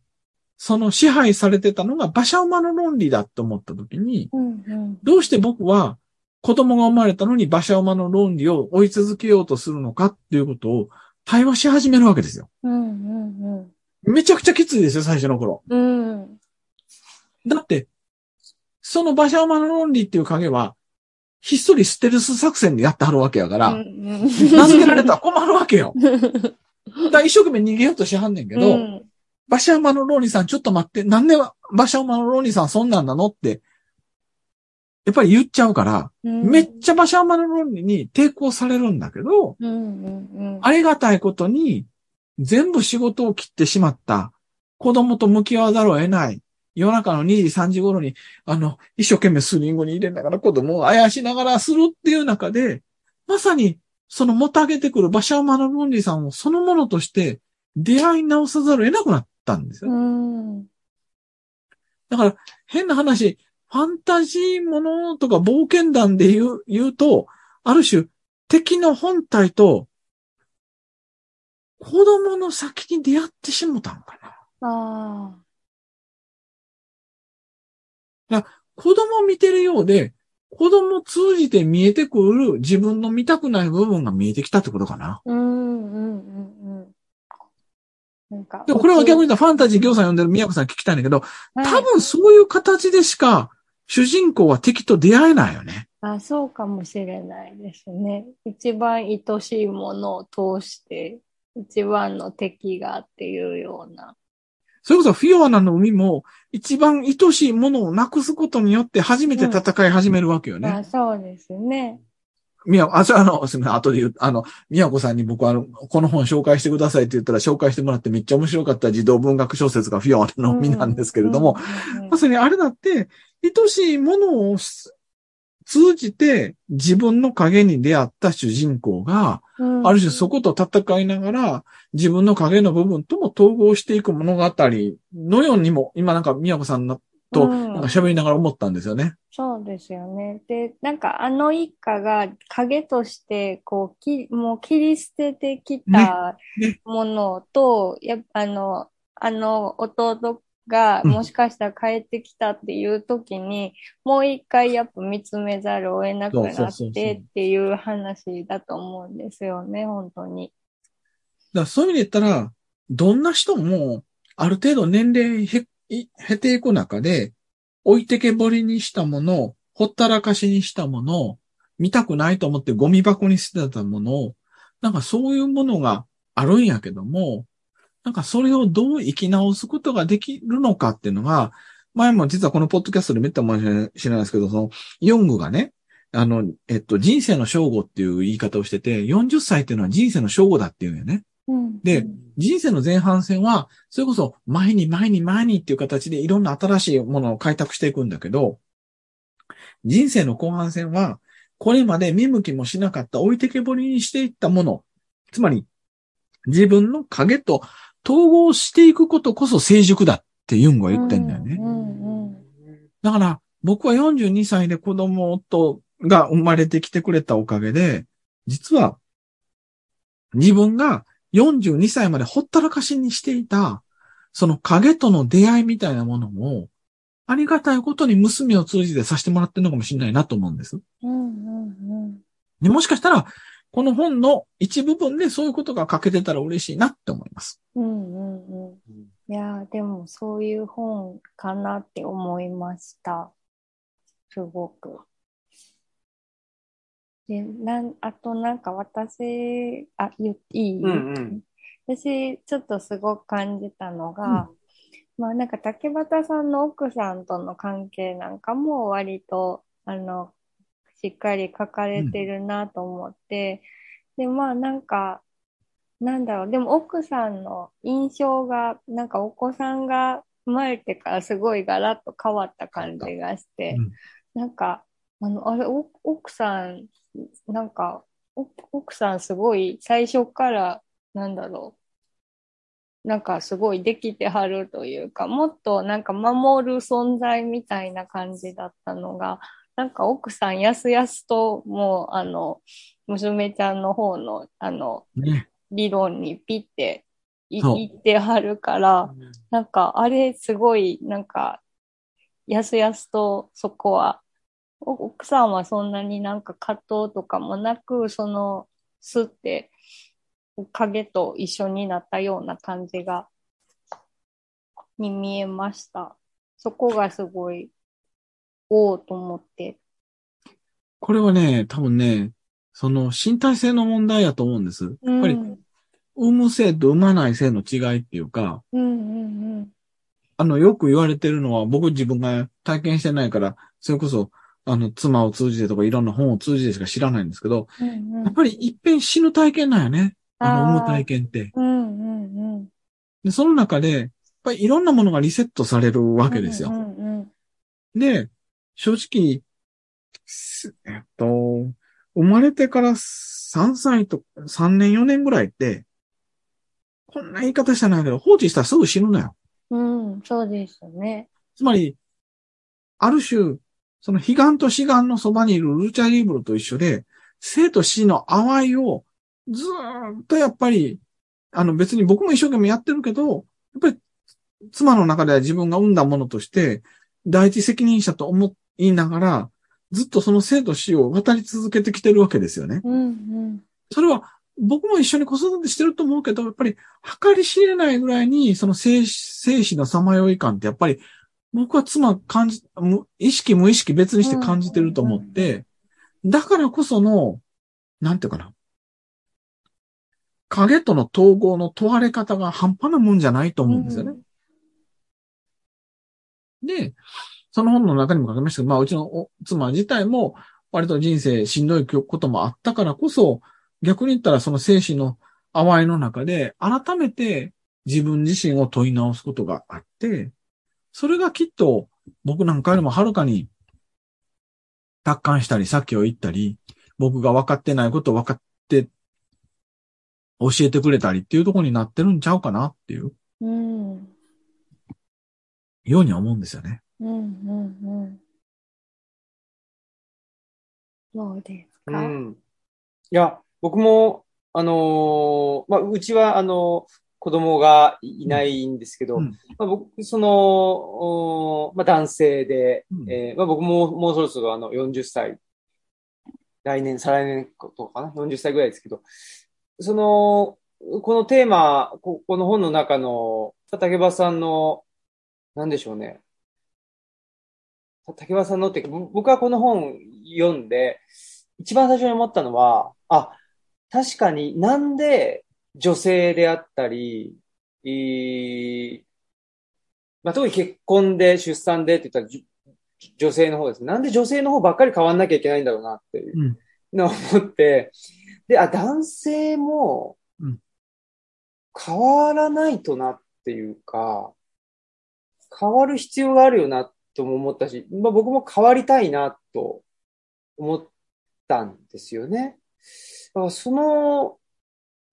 その支配されてたのが馬車馬の論理だと思ったときに、うんうん。どうして僕は子供が生まれたのに馬車馬の論理を追い続けようとするのかっていうことを対話し始めるわけですよ。うんうんめちゃくちゃきついですよ、最初の頃。うん。うん。だって、その馬車馬の論理っていう影は、ひっそりステルス作戦でやってはるわけやから、うん名付けられたら困るわけよ。だ一生懸命逃げようとしはんねんけど、うん馬車馬のローニさんちょっと待って、なんで馬車馬のローニさんそんなんなのって、やっぱり言っちゃうから、うんめっちゃ馬車馬の論理に抵抗されるんだけど。ありがたいことに、全部仕事を切ってしまった。子供と向き合わざるを得ない。夜中の2時、3時頃に、あの、一生懸命スリングに入れながら子供をあやしながらするっていう中で、まさに、そのもたげてくる馬車馬の論理さんをそのものとして出会い直さざるを得なくなったんですよ。うん。だから、変な話、ファンタジーものとか冒険談で言う、言うと、ある種、敵の本体と、子供の先に出会ってしもたんかな。あ子供見てるようで、子供通じて見えてくる自分の見たくない部分が見えてきたってことかな。あ。うんうんうんうん。なんか。でもこれは逆に言ったらファンタジー行さん読んでる宮子さん聞きたいんだけど、はい多分そういう形でしか主人公は敵と出会えないよね。あ、そうかもしれないですね。一番愛しいものを通して、一番の敵がっていうような。それこそフィオナの海も一番愛しいものをなくすことによって初めて戦い始めるわけよね。あ、そうですね。みや、あ、それあの、すみません、後で言う、あの、みやこさんに僕はあの、この本紹介してくださいって言ったら紹介してもらってめっちゃ面白かった児童文学小説がフィオナの海なんですけれども、うんうんうんまさにあれだって、愛しいものをす通じて自分の影に出会った主人公が、うんある種そこと戦いながら、自分の影の部分とも統合していく物語のようにも、今なんか宮子さんのと喋りながら思ったんですよね。そうですよね。で、なんかあの一家が影として、こう、き、もう切り捨ててきたねねものと、やっぱあの、あの弟がうんもしかしたら帰ってきたっていう時に、もう一回やっぱ見つめざるを得なくなってっていう話だと思うんですよね、本当に。だからそういう意味で言ったら、どんな人も、ある程度年齢へ、い経ていく中で、置いてけぼりにしたもの、ほったらかしにしたもの、見たくないと思ってゴミ箱に捨てたもの、なんかそういうものがあるんやけども、なんかそれをどう生き直すことができるのかっていうのが、前も実はこのポッドキャストでめったもしれないですけど、その、ヨングがね、あの、えっと、人生の正午っていう言い方をしてて、40歳っていうのは人生の正午だっていうんよね。うんで、人生の前半戦は、それこそ前に前に前にっていう形でいろんな新しいものを開拓していくんだけど、人生の後半戦は、これまで見向きもしなかった置いてけぼりにしていったもの、つまり自分の影と統合していくことこそ成熟だってユングは言ってんだよね。だから僕は42歳で子供とが生まれてきてくれたおかげで、実は自分が42歳までほったらかしにしていた、その影との出会いみたいなものも、ありがたいことに娘を通じてさせてもらってるのかもしれないなと思うんです。うんうんうんでもしかしたら、この本の一部分でそういうことが書けてたら嬉しいなって思います。うんうんうんいやー、でもそういう本かなって思いました。すごく。で、なん、あとなんか私、あ、言っていい、うんうん私、ちょっとすごく感じたのが、まあなんか竹俣さんの奥さんとの関係なんかも割と、あの、しっかり書かれてるなと思って、で、まあなんか、なんだろう、でも奥さんの印象が、なんかお子さんが生まれてからすごいガラッと変わった感じがして、うん。なんか、あの、あれ、お奥さん、なんか、お奥さんすごい最初から、なんだろう。なんかすごいできてはるというか、もっとなんか守る存在みたいな感じだったのが、なんか奥さんやすやすともうあの、娘ちゃんの方のあの、ね。理論にピッていってはるから、なんかあれすごいなんか、やすやすとそこは、お奥さんはそんなになんか葛藤とかもなく、その、すって、影と一緒になったような感じが、に見えました。そこがすごい、おおと思って。これはね、多分ね、その身体性の問題やと思うんです。やっぱり、うん、産む性と産まない性の違いっていうか、うん、うん、あの、よく言われてるのは、僕自分が体験してないから、それこそ、あの、妻を通じてとかいろんな本を通じてしか知らないんですけど、うん。うん、うんやっぱり一遍死ぬ体験なんよね。あの、産む体験って。うん、うん、うん。で、その中で、やっぱりいろんなものがリセットされるわけですよ。うん、うん、で、正直、すえっと、生まれてから3歳と、3年4年ぐらいって、こんな言い方してないけど、放置したらすぐ死ぬのよ。うん。うん、そうですよね。つまり、ある種、その悲願と死願のそばにいるルーチャリーブルと一緒で、生と死の淡いをずーっとやっぱり、あの別に僕も一生懸命やってるけど、やっぱり妻の中では自分が産んだものとして、第一責任者と思いながら、ずっとその生と死を渡り続けてきてるわけですよね。うん、うん。それは僕も一緒に子育てしてると思うけど、やっぱり計り知れないぐらいに、その生生死のさまよい感ってやっぱり僕は妻感じ、無意識無意識別にして感じてると思って、だからこその、なんていうかな。影との統合の問われ方が半端なもんじゃないと思うんですよね。で、その本の中にも書きましたけど、まあ、うちのお妻自体も、割と人生しんどいこともあったからこそ、逆に言ったらその精神の淡いの中で、改めて自分自身を問い直すことがあって、それがきっと僕なんかよりもはるかに達観したり、先を言ったり、僕が分かってないことを分かって教えてくれたりっていうところになってるんちゃうかなっていううん。ようには思うんですよね。うん、うん、うん。そうですか？うん。いや、僕も、あのーまあ、うちは、あの子供がいないんですけど、うんまあ、僕、その、おまあ、男性で、うんえーまあ、僕ももうそろそろあの40歳、来年、再来年とかな、40歳ぐらいですけど、その、このテーマ、ここの本の中の、竹場さんの、なんでしょうね。竹場さんのって僕はこの本読んで、一番最初に思ったのは、あ、確かになんで女性であったり、えーまあ、特に結婚で出産でって言ったらじ女性の方ですね。なんで女性の方ばっかり変わんなきゃいけないんだろうなっていううんのを思って、で、あ、男性もうん変わらないとなっていうか、変わる必要があるよなとも思ったし、まあ、僕も変わりたいなと思ったんですよね。だからその、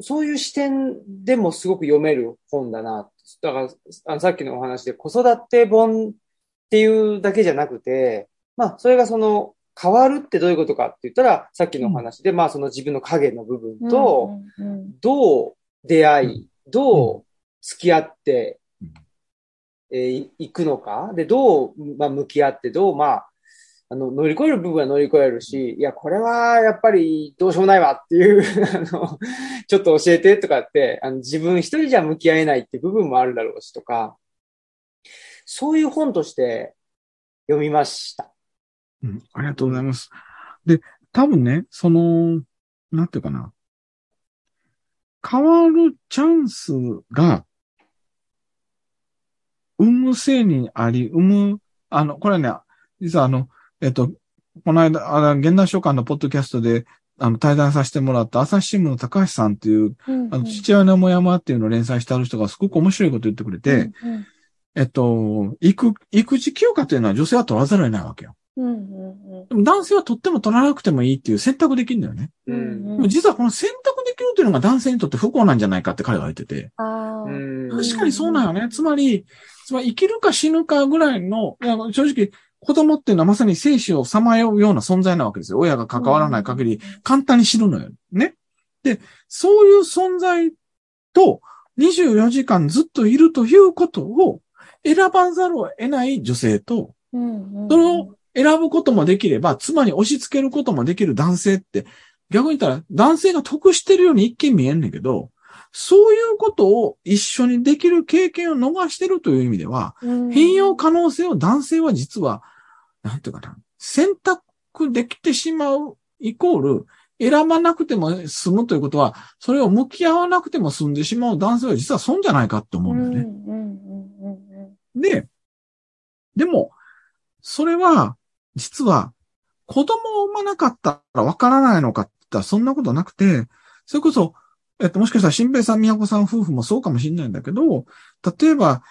そういう視点でもすごく読める本だな。だから、さっきのお話で子育て本っていうだけじゃなくて、まあ、それがその、変わるってどういうことかって言ったら、さっきのお話で、まあ、その自分の影の部分と、うん、うん、どう出会い、どう付き合ってうん、えーいいくのか？で、どう、まあ、向き合って、どう、まあ、あの、乗り越える部分は乗り越えるし、いや、これはやっぱりどうしようもないわっていう、あの、ちょっと教えてとかって、あの、自分一人じゃ向き合えないっていう部分もあるだろうしとか、そういう本として読みました。うん、ありがとうございます。で、多分ね、その、なんていうかな。変わるチャンスが、産む性にあり、産む、あの、これね、実はあの、えっと、この間、あ現代書館のポッドキャストで、あの、対談させてもらった朝日新聞の高橋さんっていう、うん。あの、父親のもやまっていうのを連載してある人がすごく面白いこと言ってくれて、うん、えっと、育、育児休暇っていうのは女性は取らざるを得ないわけよ。うんうんでも男性は取っても取らなくてもいいっていう選択できるんだよね。うんうん。実はこの選択できるっていうのが男性にとって不幸なんじゃないかって彼は言ってて。確かにそうなんよね。つまり、つまり生きるか死ぬかぐらいの、いや正直、子供っていうのはまさに生死をさまようような存在なわけですよ。親が関わらない限り簡単に死ぬのよ。ね。で、そういう存在と24時間ずっといるということを選ばざるを得ない女性と、うんうん。それを選ぶこともできれば、妻に押し付けることもできる男性って、逆に言ったら男性が得してるように一見見えんねんけど、そういうことを一緒にできる経験を逃してるという意味では、うん変容可能性を男性は実は、なんていうかな、選択できてしまうイコール、選ばなくても済むということは、それを向き合わなくても済んでしまう男性は実は損じゃないかって思うんだよね。で、でも、それは、実は、子供を産まなかったらわからないのかって言ったらそんなことなくて、それこそ、えっと、もしかしたら、新平さん、宮子さん夫婦もそうかもしれないんだけど、例えば、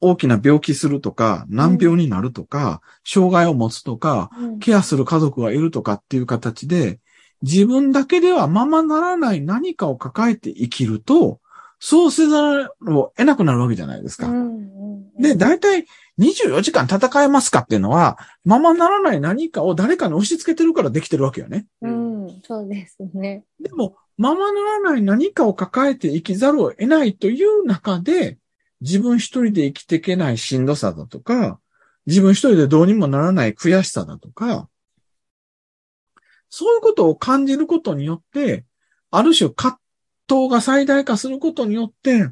大きな病気するとか、難病になるとか、障害を持つとか、うん。ケアする家族がいるとかっていう形で、自分だけではままならない何かを抱えて生きると、そうせざるを得なくなるわけじゃないですか。うんうんうんで、大体24時間戦えますかっていうのは、ままならない何かを誰かに押し付けてるからできてるわけよね。うん、そうですね。でも、ままならない何かを抱えて生きざるを得ないという中で、自分一人で生きていけないしんどさだとか、自分一人でどうにもならない悔しさだとか、そういうことを感じることによって、ある種葛藤が最大化することによって、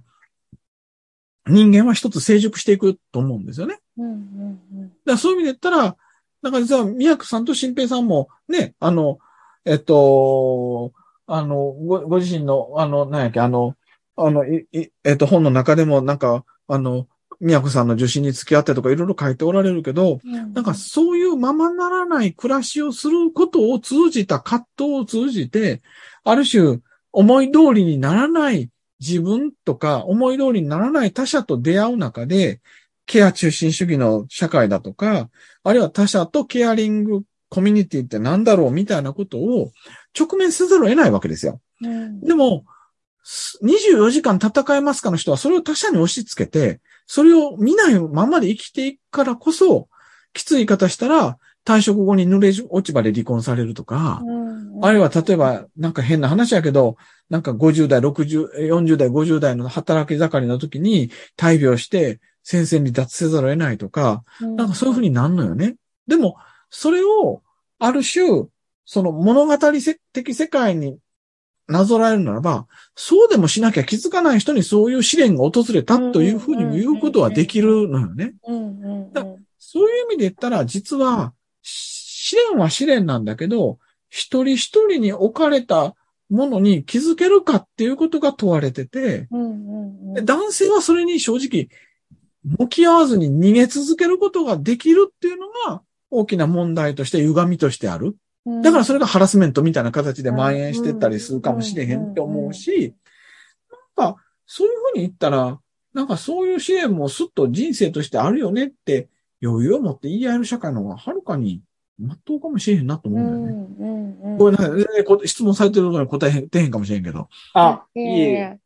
人間は一つ成熟していくと思うんですよね。うんうんだからそういう意味で言ったら、なんか実は、宮久さんと新平さんも、ね、あの、えっと、あの、ご、ご自身の、あの、なんやっけ、あの、あの、い、いえっと、本の中でも、なんか、あの、宮久さんの受信に付き合ってとかいろいろ書いておられるけど、うん。なんかそういうままならない暮らしをすることを通じた葛藤を通じて、ある種思い通りにならない自分とか思い通りにならない他者と出会う中で、ケア中心主義の社会だとか、あるいは他者とケアリングコミュニティって何だろうみたいなことを直面せざるを得ないわけですよ。うんでも、す24時間戦えますかの人はそれを他者に押し付けて、それを見ないままで生きていくからこそ、きつい言い方したら、退職後に濡れ落ち葉で離婚されるとか、うんあるいは例えば、なんか変な話やけど、なんか50代、60、40代、50代の働き盛りの時に大病して先生に脱せざるを得ないとか、なんかそういうふうになるのよね。でも、それを、ある種、その物語的世界になぞらえるならば、そうでもしなきゃ気づかない人にそういう試練が訪れたというふうにも言うことはできるのよね。そういう意味で言ったら、実は、し試練は試練なんだけど、一人一人に置かれたものに気づけるかっていうことが問われてて、男性はそれに正直、向き合わずに逃げ続けることができるっていうのが、大きな問題として、歪みとしてある。うん。だからそれがハラスメントみたいな形で蔓延してったりするかもしれへんって思うし、なんか、そういうふうに言ったら、なんかそういう支援もすっと人生としてあるよねって余裕を持って言い合える社会の方がはるかに真っ当かもしれへんなとう思うんだよね。んうんうん。これなんか全然こ質問されてるのに答えへん、出へんかもしれんけど。あ、いいえ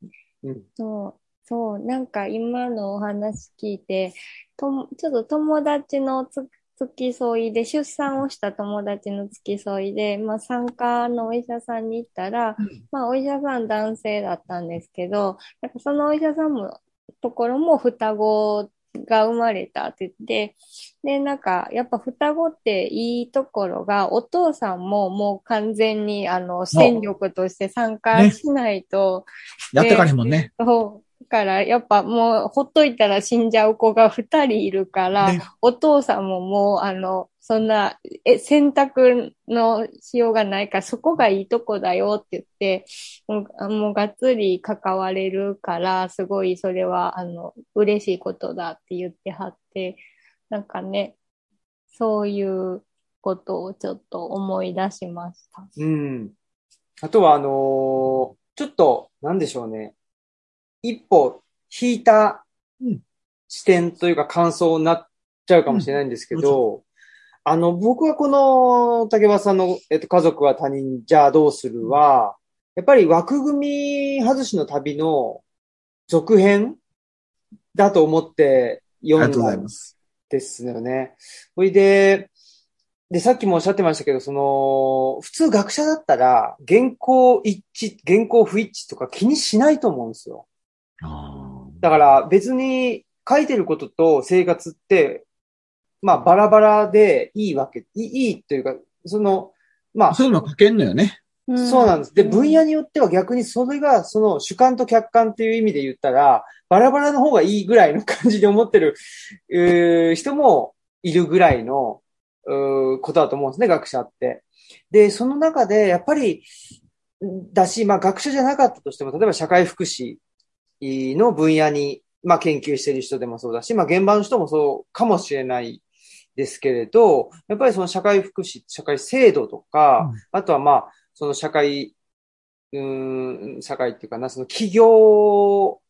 いえ。そう、そう、なんか今のお話聞いて、とも、ちょっと友達のつ付き添いで、出産をした友達の付き添いで、まあ産科のお医者さんに行ったら、まあお医者さん男性だったんですけど、なんかそのお医者さんも、ところも双子が生まれたって言って、で、なんか、やっぱ双子っていいところが、お父さんももう完全に、あの、戦力として参加しないと、やってかれへんもんね。そう。だから、やっぱもう、ほっといたら死んじゃう子が二人いるから、ねお父さんももう、あの、そんな、え、選択のしようがないから、そこがいいとこだよって言って、もう、あもうがっつり関われるから、すごいそれは、あの、嬉しいことだって言ってはって、なんかね、そういうことをちょっと思い出しました。うん。あとは、あのーちょっと、なんでしょうね。一歩引いたうん視点というか感想になっちゃうかもしれないんですけど、あの、僕はこの竹場さんの、えっと、家族は他人じゃあどうするは、やっぱり枠組み外しの旅の続編だと思って読んだんですよね。それで、で、さっきもおっしゃってましたけど、その、普通学者だったら、原稿一致、原稿不一致とか気にしないと思うんですよ。だから別に書いてることと生活って、まあバラバラでいいわけ、いいというか、その、まあ。そういうの書けんのよね。そうなんです。で、分野によっては逆にそれが、その主観と客観っていう意味で言ったら、バラバラの方がいいぐらいの感じで思ってる、人もいるぐらいの、ことだと思うんですね、学者って。で、その中で、やっぱり、だし、まあ学者じゃなかったとしても、例えば社会福祉の分野に、まあ研究している人でもそうだし、まあ現場の人もそうかもしれないですけれど、やっぱりその社会福祉、社会制度とか、うん、あとはまあ、その社会、うん、社会っていうかな、その企業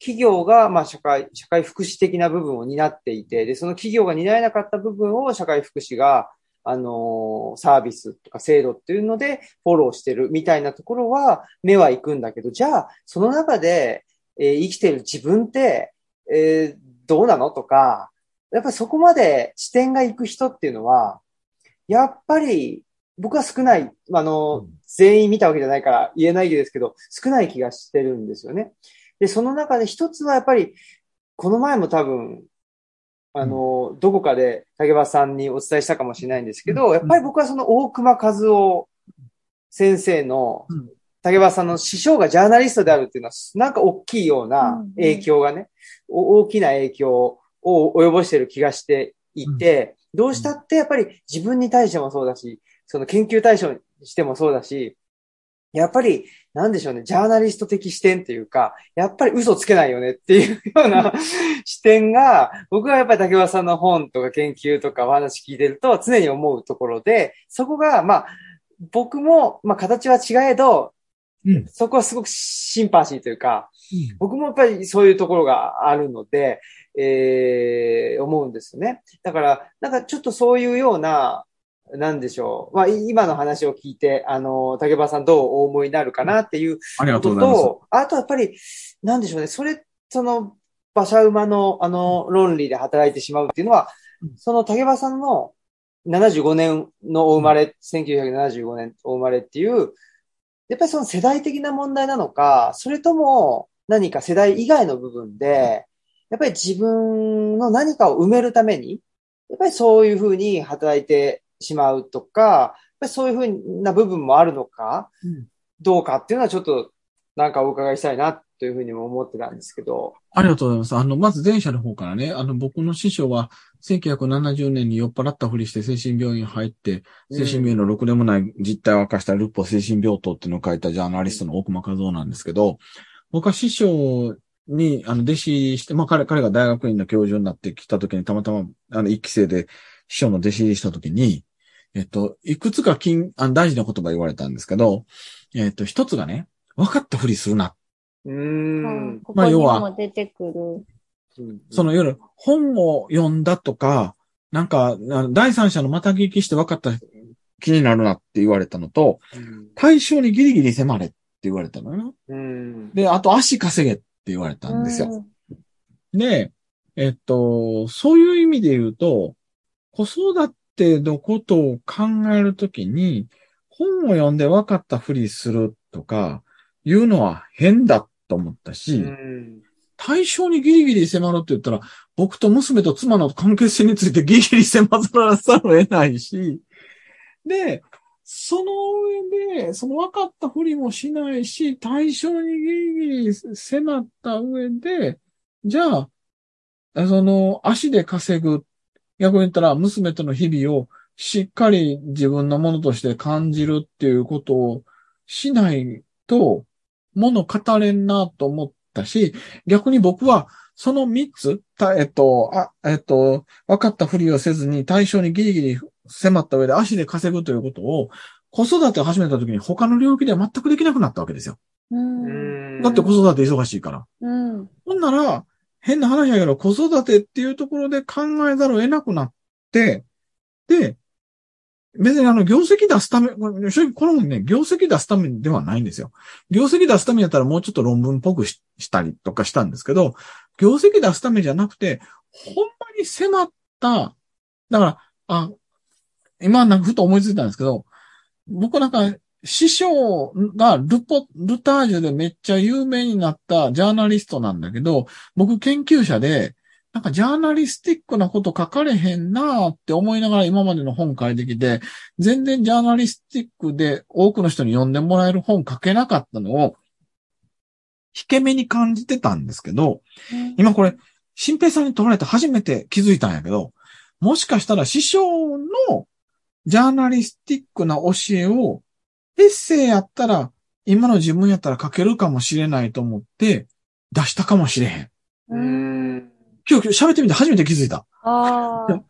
企業が、まあ、社会、社会福祉的な部分を担っていて、で、その企業が担えなかった部分を社会福祉が、あの、サービスとか制度っていうのでフォローしてるみたいなところは目は行くんだけど、じゃあ、その中で、えー、生きてる自分って、えー、どうなの？とか、やっぱりそこまで視点が行く人っていうのは、やっぱり僕は少ない、あの、全員見たわけじゃないから言えないですけど、少ない気がしてるんですよね。で、その中で一つはやっぱり、この前も多分、あの、どこかで竹場さんにお伝えしたかもしれないんですけど、やっぱり僕はその大熊和夫先生の、竹場さんの師匠がジャーナリストであるっていうのは、なんか大きいような影響がね、大きな影響を及ぼしてる気がしていて、どうしたってやっぱり自分に対してもそうだし、その研究対象にしてもそうだし、やっぱり、なんでしょうね、ジャーナリスト的視点っていうか、やっぱり嘘つけないよねっていうような視点が、僕はやっぱり竹川さんの本とか研究とかお話聞いてると常に思うところで、そこが、まあ、僕も、まあ、形は違えど、うん、そこはすごくシンパシーというか、うん、僕もやっぱりそういうところがあるので、えー、思うんですね。だから、なんかちょっとそういうような、なんでしょう。まあ、今の話を聞いて、あの、竹場さんどうお思いになるかなっていうありがとうございます。あとやっぱり、なんでしょうね。それ、その、馬車馬の、あの、論理で働いてしまうっていうのは、その竹場さんの75年のお生まれ、1975年お生まれっていう、やっぱりその世代的な問題なのか、それとも何か世代以外の部分で、やっぱり自分の何かを埋めるために、やっぱりそういうふうに働いてしまうとか、やっぱりそういうふうな部分もあるのか、うん、どうかっていうのはちょっとなんかお伺いしたいなというふうにも思ってたんですけど。ありがとうございます。あの、まず前者の方からね、あの、僕の師匠は1970年に酔っ払ったふりして精神病院入って、精神病院のろくでもない実態を明かしたルッポ精神病棟っていうのを書いたジャーナリストの大熊和夫なんですけど、僕は師匠に、あの、弟子して、まあ、彼、彼が大学院の教授になってきた時に、たまたま、あの、一期生で師匠の弟子入りした時に、えっと、いくつか金、あ大事な言葉言われたんですけど、えっと、一つがね、分かったふりするな。うん。まあ、要は、出てくる。その夜、本を読んだとか、なんか、第三者のまた聞きして分かった気になるなって言われたのと、対象にギリギリ迫れって言われたのよ。で、あと足稼げって言われたんですよ。で、えっと、そういう意味で言うと、子育てのことを考えるときに、本を読んで分かったふりするとか、いうのは変だと思ったし、対象にギリギリ迫るって言ったら、僕と娘と妻の関係性についてギリギリ迫らざるを得ないし、で、その上で、その分かったふりもしないし、対象にギリギリ迫った上で、じゃあ、その足で稼ぐ。逆に言ったら、娘との日々をしっかり自分のものとして感じるっていうことをしないと、もの語れんなと思ったし、逆に僕は、その三つ、えっと、あ、えっと、分かったふりをせずに対象にギリギリ迫った上で足で稼ぐということを、子育てを始めた時に他の領域では全くできなくなったわけですよ。うん、だって子育て忙しいから。うん、ほんなら、変な話だけど、子育てっていうところで考えざるを得なくなって、で、別にあの、業績出すため、これ正直この本ね、業績出すためではないんですよ。業績出すためやったらもうちょっと論文っぽくししたりとかしたんですけど、業績出すためじゃなくて、ほんまに迫った、だから、あ、今なんかふと思いついたんですけど、僕なんか、師匠がルポ、ルタージュでめっちゃ有名になったジャーナリストなんだけど、僕研究者で、なんかジャーナリスティックなこと書かれへんなーって思いながら今までの本書いてきて、全然ジャーナリスティックで多くの人に読んでもらえる本書けなかったのを、引け目に感じてたんですけど、今これ、新平さんに取られて初めて気づいたんやけど、もしかしたら師匠のジャーナリスティックな教えを、エッセイやったら、今の自分やったら書けるかもしれないと思って、出したかもしれへん。うーん。今日喋ってみて初めて気づいた。ああ。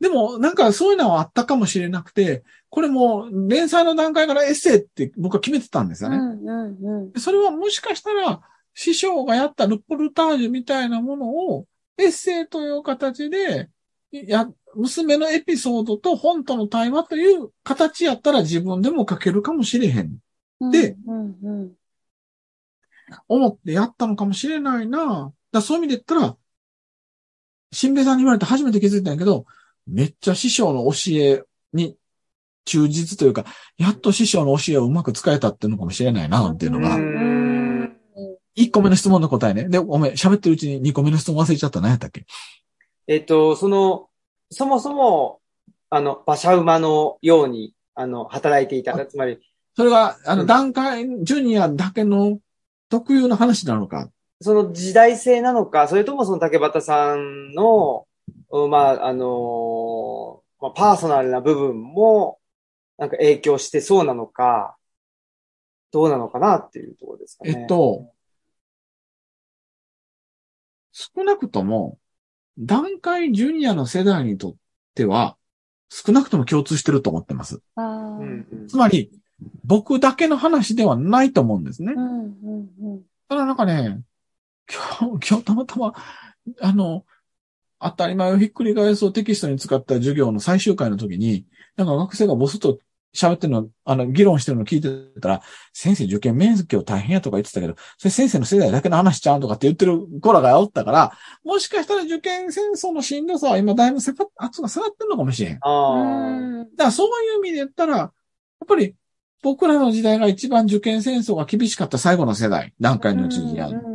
でも、なんかそういうのはあったかもしれなくて、これもう連載の段階からエッセイって僕は決めてたんですよね。うんうんうん。それはもしかしたら、師匠がやったルポルタージュみたいなものを、エッセイという形で、や、娘のエピソードと本との対話という形やったら自分でも書けるかもしれへん。でうんうん思ってやったのかもしれないな。だそういう意味で言ったら、新兵さんに言われて初めて気づいたんやけど、めっちゃ師匠の教えに忠実というか、やっと師匠の教えをうまく使えたっていうのかもしれないな、っていうのがう、ん1個目の質問の答えね。で、ごめん、喋ってるうちに2個目の質問忘れちゃった。何やったっけ？えっと、その、そもそも、あの、馬車馬のように、あの、働いていた。つまり、それが、あの、うん段階、ジュニアだけの特有の話なのか？その時代性なのか、それともその竹端さんの、うんまあ、あのまあ、パーソナルな部分も、なんか影響してそうなのか、どうなのかなっていうところですかね。えっと、少なくとも、段階ジュニアの世代にとっては、少なくとも共通してると思ってます。つまり、僕だけの話ではないと思うんですね。うんうん。ただなんかね、今日、今日たまたま、あの、当たり前をひっくり返そうテキストに使った授業の最終回の時に、なんか学生がボスと喋ってるの、あの、議論してるの聞いてたら、先生受験免許大変やとか言ってたけど、それ先生の世代だけの話ちゃうとかって言ってる子らがおったから、もしかしたら受験戦争のしんどさは今だいぶ下がっ、圧が下がってるのかもしれん。だかああ。うんらそういう意味で言ったら、やっぱり僕らの時代が一番受験戦争が厳しかった最後の世代、段階のうちにやる。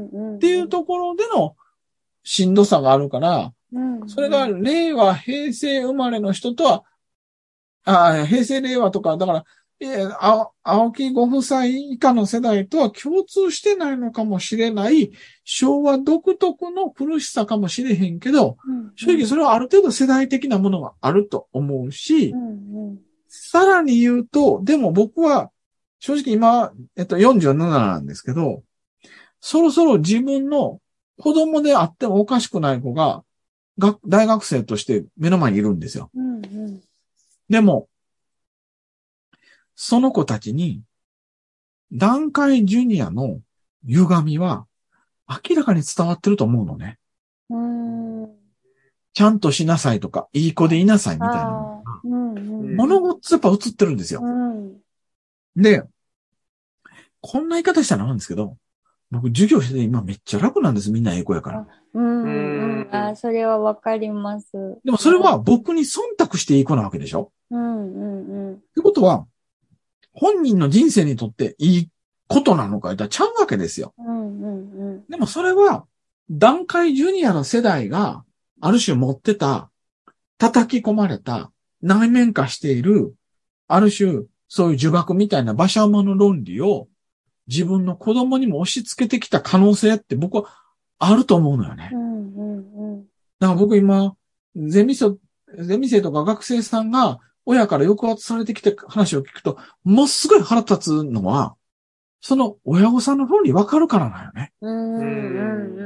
っっていうところでのしんどさがあるから、それが令和、平成生まれの人とは、ああ平成、令和とか、だから、え青木ご夫妻以下の世代とは共通してないのかもしれない、昭和独特の苦しさかもしれへんけど、正直それはある程度世代的なものがあると思うし、さらに言うと、でも僕は、正直今、えっと、47なんですけど、そろそろ自分の子供であってもおかしくない子が、が大学生として目の前にいるんですよ。でも、その子たちに、段階ジュニアの歪みは、明らかに伝わってると思うのね。ちゃんとしなさいとか、いい子でいなさいみたいなのが。物事やっぱ映ってるんですよ。で、こんな言い方したらなんですけど、僕授業してて今めっちゃ楽なんです。みんな英語やから。うんうん。あ、それはわかります。でもそれは僕に忖度していい子なわけでしょうんうんうん。ってことは、本人の人生にとっていいことなのか言ったらちゃうわけですよ。うんうんうん。でもそれは、段階ジュニアの世代が、ある種持ってた、叩き込まれた、内面化している、ある種、そういう呪縛みたいな馬車馬の論理を、自分の子供にも押し付けてきた可能性って僕はあると思うのよね。うんうんうん。だから僕今、ゼミ生、ゼミ生とか学生さんが親から抑圧されてきて話を聞くと、もうすごい腹立つのは、その親御さんの論理わかるからなんよね。うんうんうん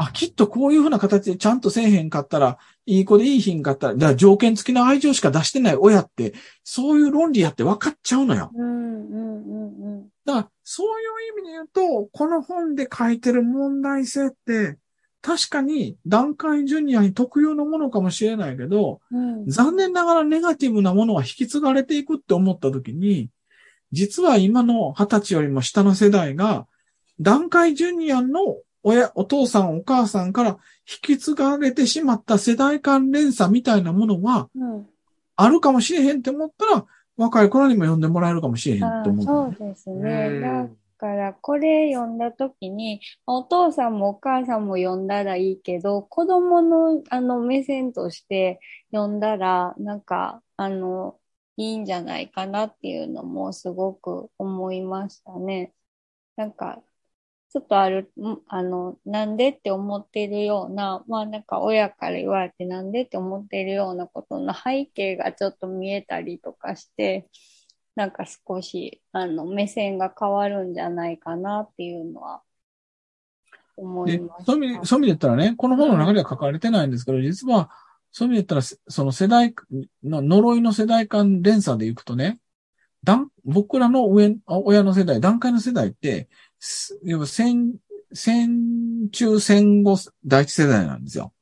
あ、きっとこういうふうな形でちゃんとせえへんかったら、いい子でいいひんかったら、だから条件付きの愛情しか出してない親って、そういう論理やって分かっちゃうのよ。うん。うんうんうんうん。だから、そういう意味で言うと、この本で書いてる問題性って、確かに段階ジュニアに特有のものかもしれないけど、うん。残念ながらネガティブなものは引き継がれていくって思ったときに、実は今の二十歳よりも下の世代が、段階ジュニアの親、お父さんお母さんから引き継がれてしまった世代間連鎖みたいなものはうん。あるかもしれへんって思ったら、若い頃にも読んでもらえるかもしれへんと思う。そうですね。だから、これ読んだ時に、お父さんもお母さんも読んだらいいけど、子供のあの目線として読んだら、なんか、あの、いいんじゃないかなっていうのもすごく思いましたね。なんか、ちょっとある、んあの、なんでって思ってるような、まあなんか親から言われてなんでって思ってるようなことの背景がちょっと見えたりとかして、なんか少し、あの、目線が変わるんじゃないかなっていうのは思いでま、そういう意味で、そうい。う意味で言ったらね、この本の中では書かれてないんですけど、実は、そういう意味で言ったら、その世代の、呪いの世代間連鎖でいくとね、段僕らの上、あ親の世代、段階の世代って、す要は戦、戦中戦後第一世代なんですよ。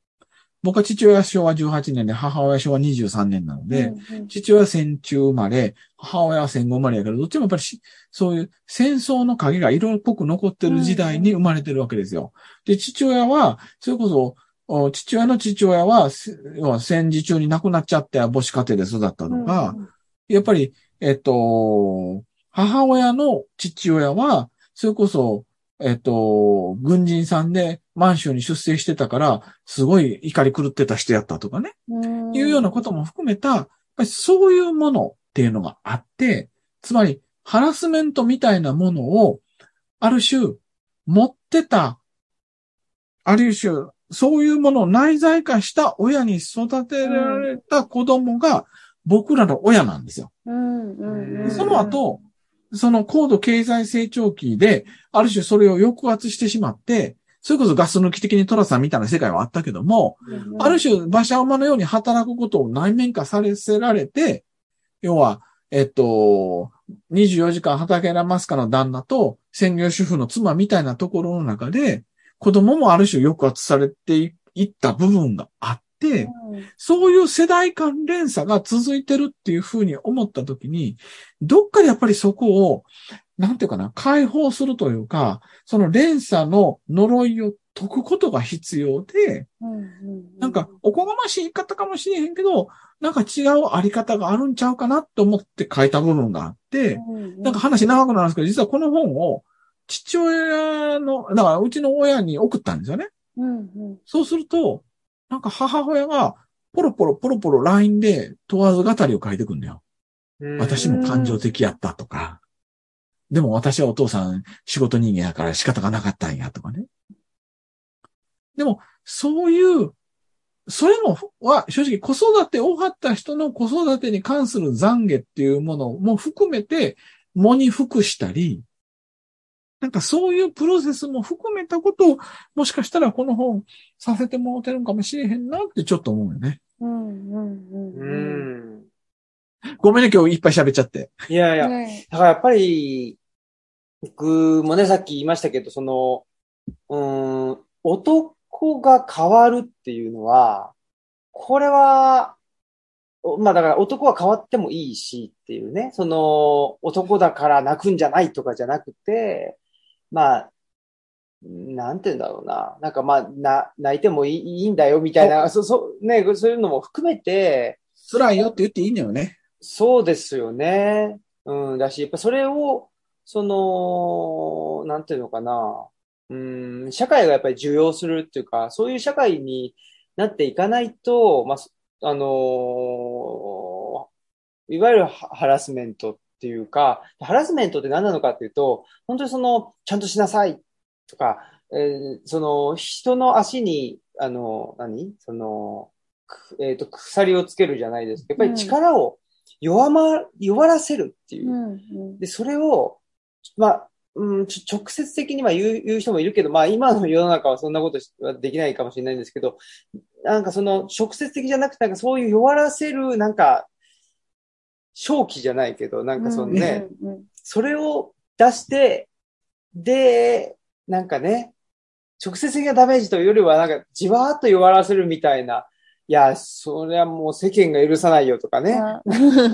僕は父親は昭和18年で、母親は昭和23年なので、うんうん父親は戦中生まれ、母親は戦後生まれやから、どっちもやっぱりしそういう戦争の影が色っぽく残ってる時代に生まれてるわけですよ。で、父親は、それこそ、お父親の父親は、戦時中に亡くなっちゃって母子家庭で育ったとか、やっぱり、えっと、母親の父親は、それこそ、えっと、軍人さんで満州に出征してたから、すごい怒り狂ってた人やったとかね。うんいうようなことも含めた、やっぱりそういうものっていうのがあって、つまりハラスメントみたいなものを、ある種、持ってた、ある種、そういうものを内在化した親に育てられた子供が僕らの親なんですよ。その後、その高度経済成長期で、ある種それを抑圧してしまって、それこそガス抜き的にトラさんみたいな世界はあったけども、うん。ある種、馬車馬のように働くことを内面化されせられて、要は、えっと、24時間働けらますかの旦那と専業主婦の妻みたいなところの中で、子供もある種抑圧されていった部分があって、うん。そういう世代間連鎖が続いてるっていうふうに思ったときに、どっかでやっぱりそこを、なんていうかな、解放するというか、その連鎖の呪いを解くことが必要で、なんか、おこがましい言い方かもしれへんけど、なんか違うあり方があるんちゃうかなって思って書いた部分があって、うんなんか話長くなるんですけど、実はこの本を父親の、だからうちの親に送ったんですよね。そうすると、なんか母親がポロポロポロポロ LINE で問わず語りを書いてくんだよ。うん私も感情的やったとか。でも私はお父さん仕事人間やから仕方がなかったんやとかね。でも、そういう、それも、は、正直子育てを張った人の子育てに関する懺悔っていうものも含めて、喪に服したり、なんかそういうプロセスも含めたことを、もしかしたらこの本させてもらってるんかもしれへんなってちょっと思うよね。うんうんうんううんん。ごめんね、今日いっぱい喋っちゃって。いやいや、はいだからやっぱり、僕もね、さっき言いましたけど、その、うーん、男が変わるっていうのは、これは、おまあだから男は変わってもいいしっていうね、その男だから泣くんじゃないとかじゃなくて、まあ、なんて言うんだろうな。なんかまあ、な、泣いてもいいいいんだよみたいな、そ、そ、ね、そういうのも含めて、辛いよって言っていいんだよね。そうですよね。うん、だし、やっぱそれを、その、なんていうのかな。うん、社会がやっぱり受容するっていうか、そういう社会になっていかないと、まあ、そあのいわゆるハハラスメントっていうか、ハラスメントって何なのかっていうと、本当にその、ちゃんとしなさいとか、えーその、人の足に、あの、何？その、くえっと、鎖をつけるじゃないですか。やっぱり力を弱ま、弱らせるっていうう。んうんで、それを、まあ、うん、直接的には言う言う人もいるけど、まあ今の世の中はそんなことはできないかもしれないんですけど、なんかその直接的じゃなくて、なんかそういう弱らせる、なんか、正気じゃないけど、なんかそのね、うんうんそれを出して、で、なんかね、直接的なダメージというよりは、なんか、じわーっと弱らせるみたいな。いや、それはもう世間が許さないよとかね。な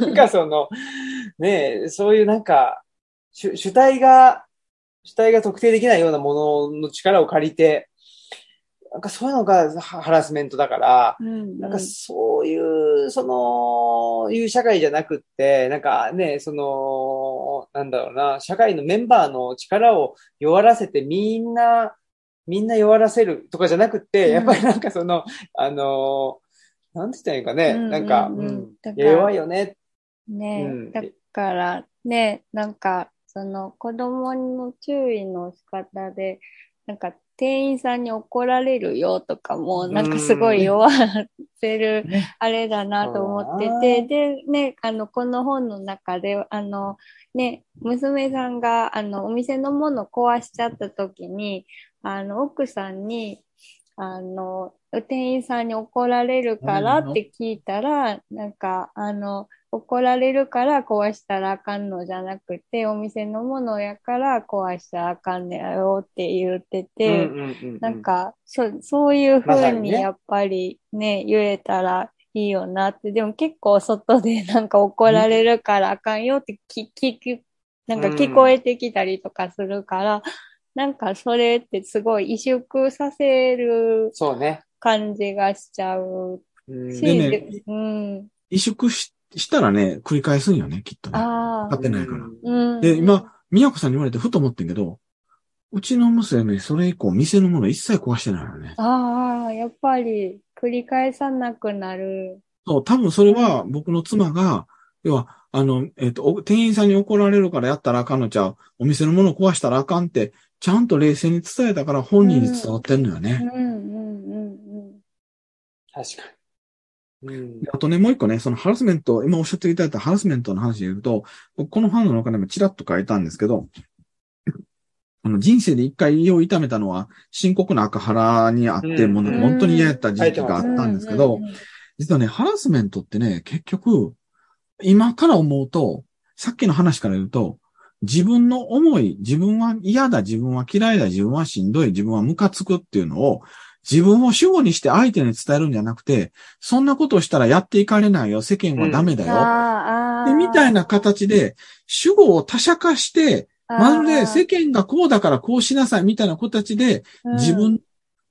んかその、ねそういうなんか、主主体が、主体が特定できないようなものの力を借りて、なんかそういうのがハラスメントだから、うんなんかそういう、その、いう社会じゃなくって、なんかね、その、なんだろうな、社会のメンバーの力を弱らせてみんな、みんな弱らせるとかじゃなくって、うん。やっぱりなんかその、あの、なんて言ったらいいかね、うんなんか、うん。うんうんだから弱いよね。ね、うん。だからね、なんか、その子供の注意の仕方で、なんか店員さんに怒られるよとかも、なんかすごい弱せる、ね。あれだなと思ってて、で、ね、あの、この本の中で、あの、ね、娘さんが、あの、お店のもの壊しちゃった時に、あの、奥さんに、あの、店員さんに怒られるからって聞いたら、なんか、あの、怒られるから壊したらあかんのじゃなくて、お店のものやから壊したらあかんねやよって言ってて、うんうんうんうん。なん、か、そそういうふうにやっぱりね、言えたらいいよなって、でも結構外でなんか怒られるからあかんよって聞聞く、なんか聞こえてきたりとかするから、なんかそれってすごい萎縮させるそうね。感じがしちゃう。うん。し、でねでうん。萎縮ししたらね、繰り返すんよね、きっとね。ああ勝。てないから。うん。で、今、宮子さんに言われてふと思ってんけど、うちの娘、それ以降、店のもの一切壊してないよね。ああ、やっぱり繰り返さなくなる。そう、多分それは僕の妻が、要は、あの、えっ、と、お店員さんに怒られるからやったらあかんのちゃう。お店のもの壊したらあかんって、ちゃんと冷静に伝えたから本人に伝わってんのようんね。うんうん確かに。うんであとね、もう一個ね、そのハラスメント、今おっしゃっていただいたハラスメントの話で言うと、僕このファンの中でもチラッと書いたんですけど、あの人生で一回胃を痛めたのは深刻な赤腹にあって、うんもう本当に嫌やった時期があっうん。たんですけど、うんうん実はね、ハラスメントってね、結局、今から思うと、さっきの話から言うと、自分の思い、自分は嫌だ、自分は嫌いだ、自分はしんどい、自分はムカつくっていうのを、自分を主語にして相手に伝えるんじゃなくて、そんなことをしたらやっていかれないよ、世間はダメだよ。あーあー。でみたいな形で、主語を他者化して、まるで世間がこうだからこうしなさいみたいな形で、自分、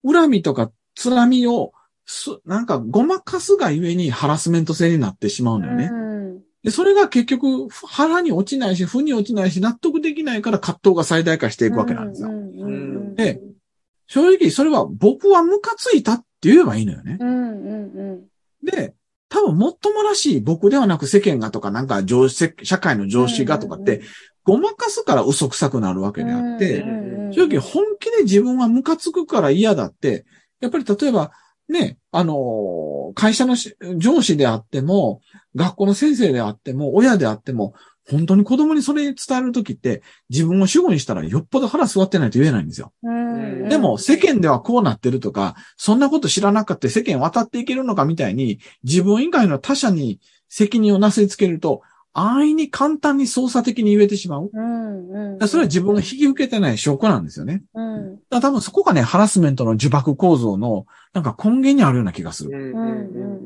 恨みとかつらみを、すなんかごまかすがゆえにハラスメント性になってしまうのよね。うん。で、それが結局腹に落ちないし、負に落ちないし、納得できないから葛藤が最大化していくわけなんですよ。うんうんうん。で正直それは僕はムカついたって言えばいいのよね。うんうんで、多分もっともらしい僕ではなく世間がとかなんか上司、社会の常識がとかって、ごまかすから嘘くさくなるわけであって、うん。正直本気で自分はムカつくから嫌だって、やっぱり例えばね、あのー会社のし上司であっても、学校の先生であっても、親であっても、本当に子供にそれ伝えるときって、自分を主語にしたらよっぽど腹座ってないと言えないんですよ。うんでも、世間ではこうなってるとか、そんなこと知らなかった世間渡っていけるのかみたいに、自分以外の他者に責任をなすりつけると、安易に簡単に操作的に言えてしまう。うんうんそれは自分が引き受けてない証拠なんですよね。うんだから多分そこがね、ハラスメントの呪縛構造の、なんか根源にあるような気がする。うんうんうんうん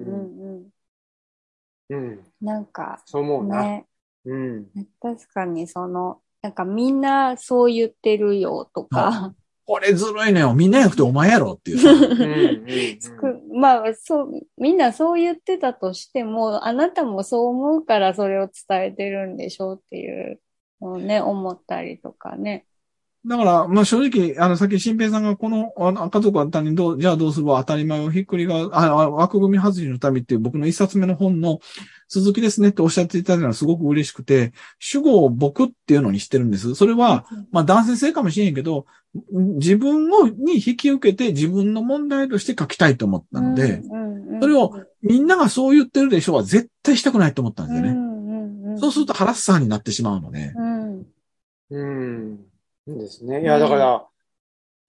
うんうんうん。なんかそう思うな。ね、うん。確かにその、なんかみんなそう言ってるよとか、これずるいのよ。みんなやくてお前やろっていうまあ、そう、みんなそう言ってたとしても、あなたもそう思うからそれを伝えてるんでしょうっていうのをね、思ったりとかね。だから、まあ正直、あの、さっき新平さんがこの、あの、家族は他人どう、じゃあどうする？は当たり前をひっくりが、あ、あ枠組み外しの旅っていう僕の一冊目の本の続きですねっておっしゃっていただいたのはすごく嬉しくて、主語を僕っていうのにしてるんです。それは、まあ男性性かもしれんけど、自分を、に引き受けて自分の問題として書きたいと思ったので、それをみんながそう言ってるでしょうは絶対したくないと思ったんですよね。そうするとハラッサーになってしまうので。うんうん。ですね。いや、だから、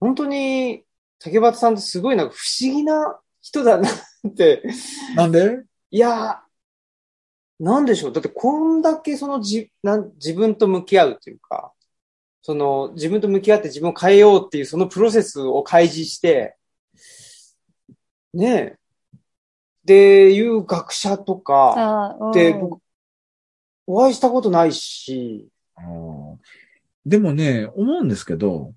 本当に、竹端さんってすごいなんか不思議な人だなって。なんで？いや、なんでしょう。だってこんだけそのじなん自分と向き合うというか、その自分と向き合って自分を変えようっていうそのプロセスを開示して、ねえ。で、いう学者とか、で、僕、お会いしたことないし、でもね、思うんですけど、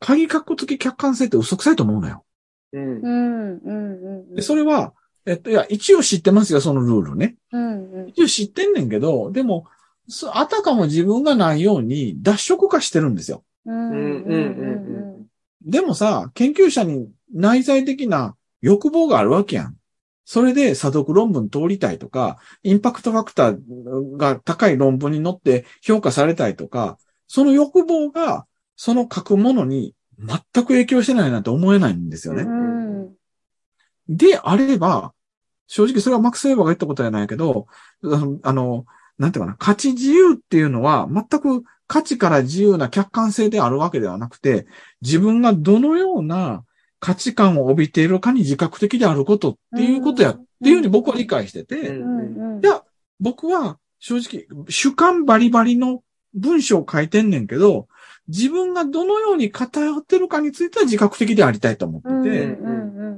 鍵括弧付き客観性って嘘くさいと思うのよ。うんう。ん、うん、うん。で、それは、えっと、いや、一応知ってますよ、そのルールね。うん、うん。一応知ってんねんけど、でも、そあたかも自分がないように脱色化してるんですよ。うん、うん、うん、うん、でもさ、研究者に内在的な欲望があるわけやん。それで査読論文通りたいとか、インパクトファクターが高い論文に乗って評価されたいとか、その欲望がその書くものに全く影響してないなんて思えないんですよね。うん。であれば、正直それはマックス・ウェーバーが言ったことじゃないけど、あの、なんていうかな、価値自由っていうのは全く価値から自由な客観性であるわけではなくて、自分がどのような価値観を帯びているかに自覚的であることっていうことや、っていうふうに僕は理解してて。いや、僕は正直主観バリバリの文章を書いてんねんけど、自分がどのように偏ってるかについては自覚的でありたいと思って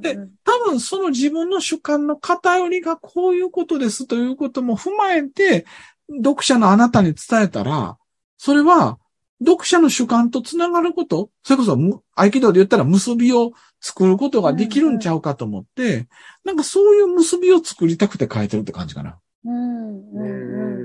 て、で多分その自分の主観の偏りがこういうことですということも踏まえて、読者のあなたに伝えたら、それは読者の主観とつながること、それこそむ合気道で言ったら結びを作ることができるんちゃうかと思って、なんかそういう結びを作りたくて書いてるって感じかな。うん、うん、うん、うん。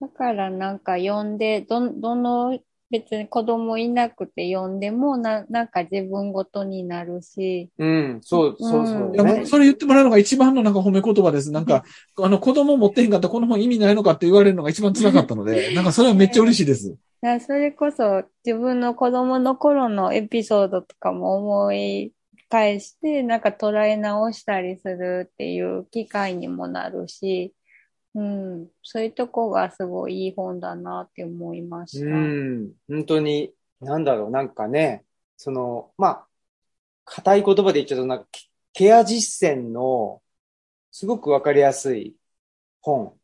だからなんか読んで、ど、どの、別に子供いなくて読んでもな、なんか自分ごとになるし。うん、そう、そうそういや、ねもう。それ言ってもらうのが一番のなんか褒め言葉です。なんか、あの、子供持ってへんかったらこの本意味ないのかって言われるのが一番辛かったので、なんかそれはめっちゃ嬉しいです。だそれこそ自分の子供の頃のエピソードとかも思い返して、なんか捉え直したりするっていう機会にもなるし、うん、そういうとこがすごいいい本だなって思いました。うん、本当に、なんだろう、なんかね、その、まあ、硬い言葉で言っちゃうと、なんか、ケケア実践の、すごくわかりやすい本。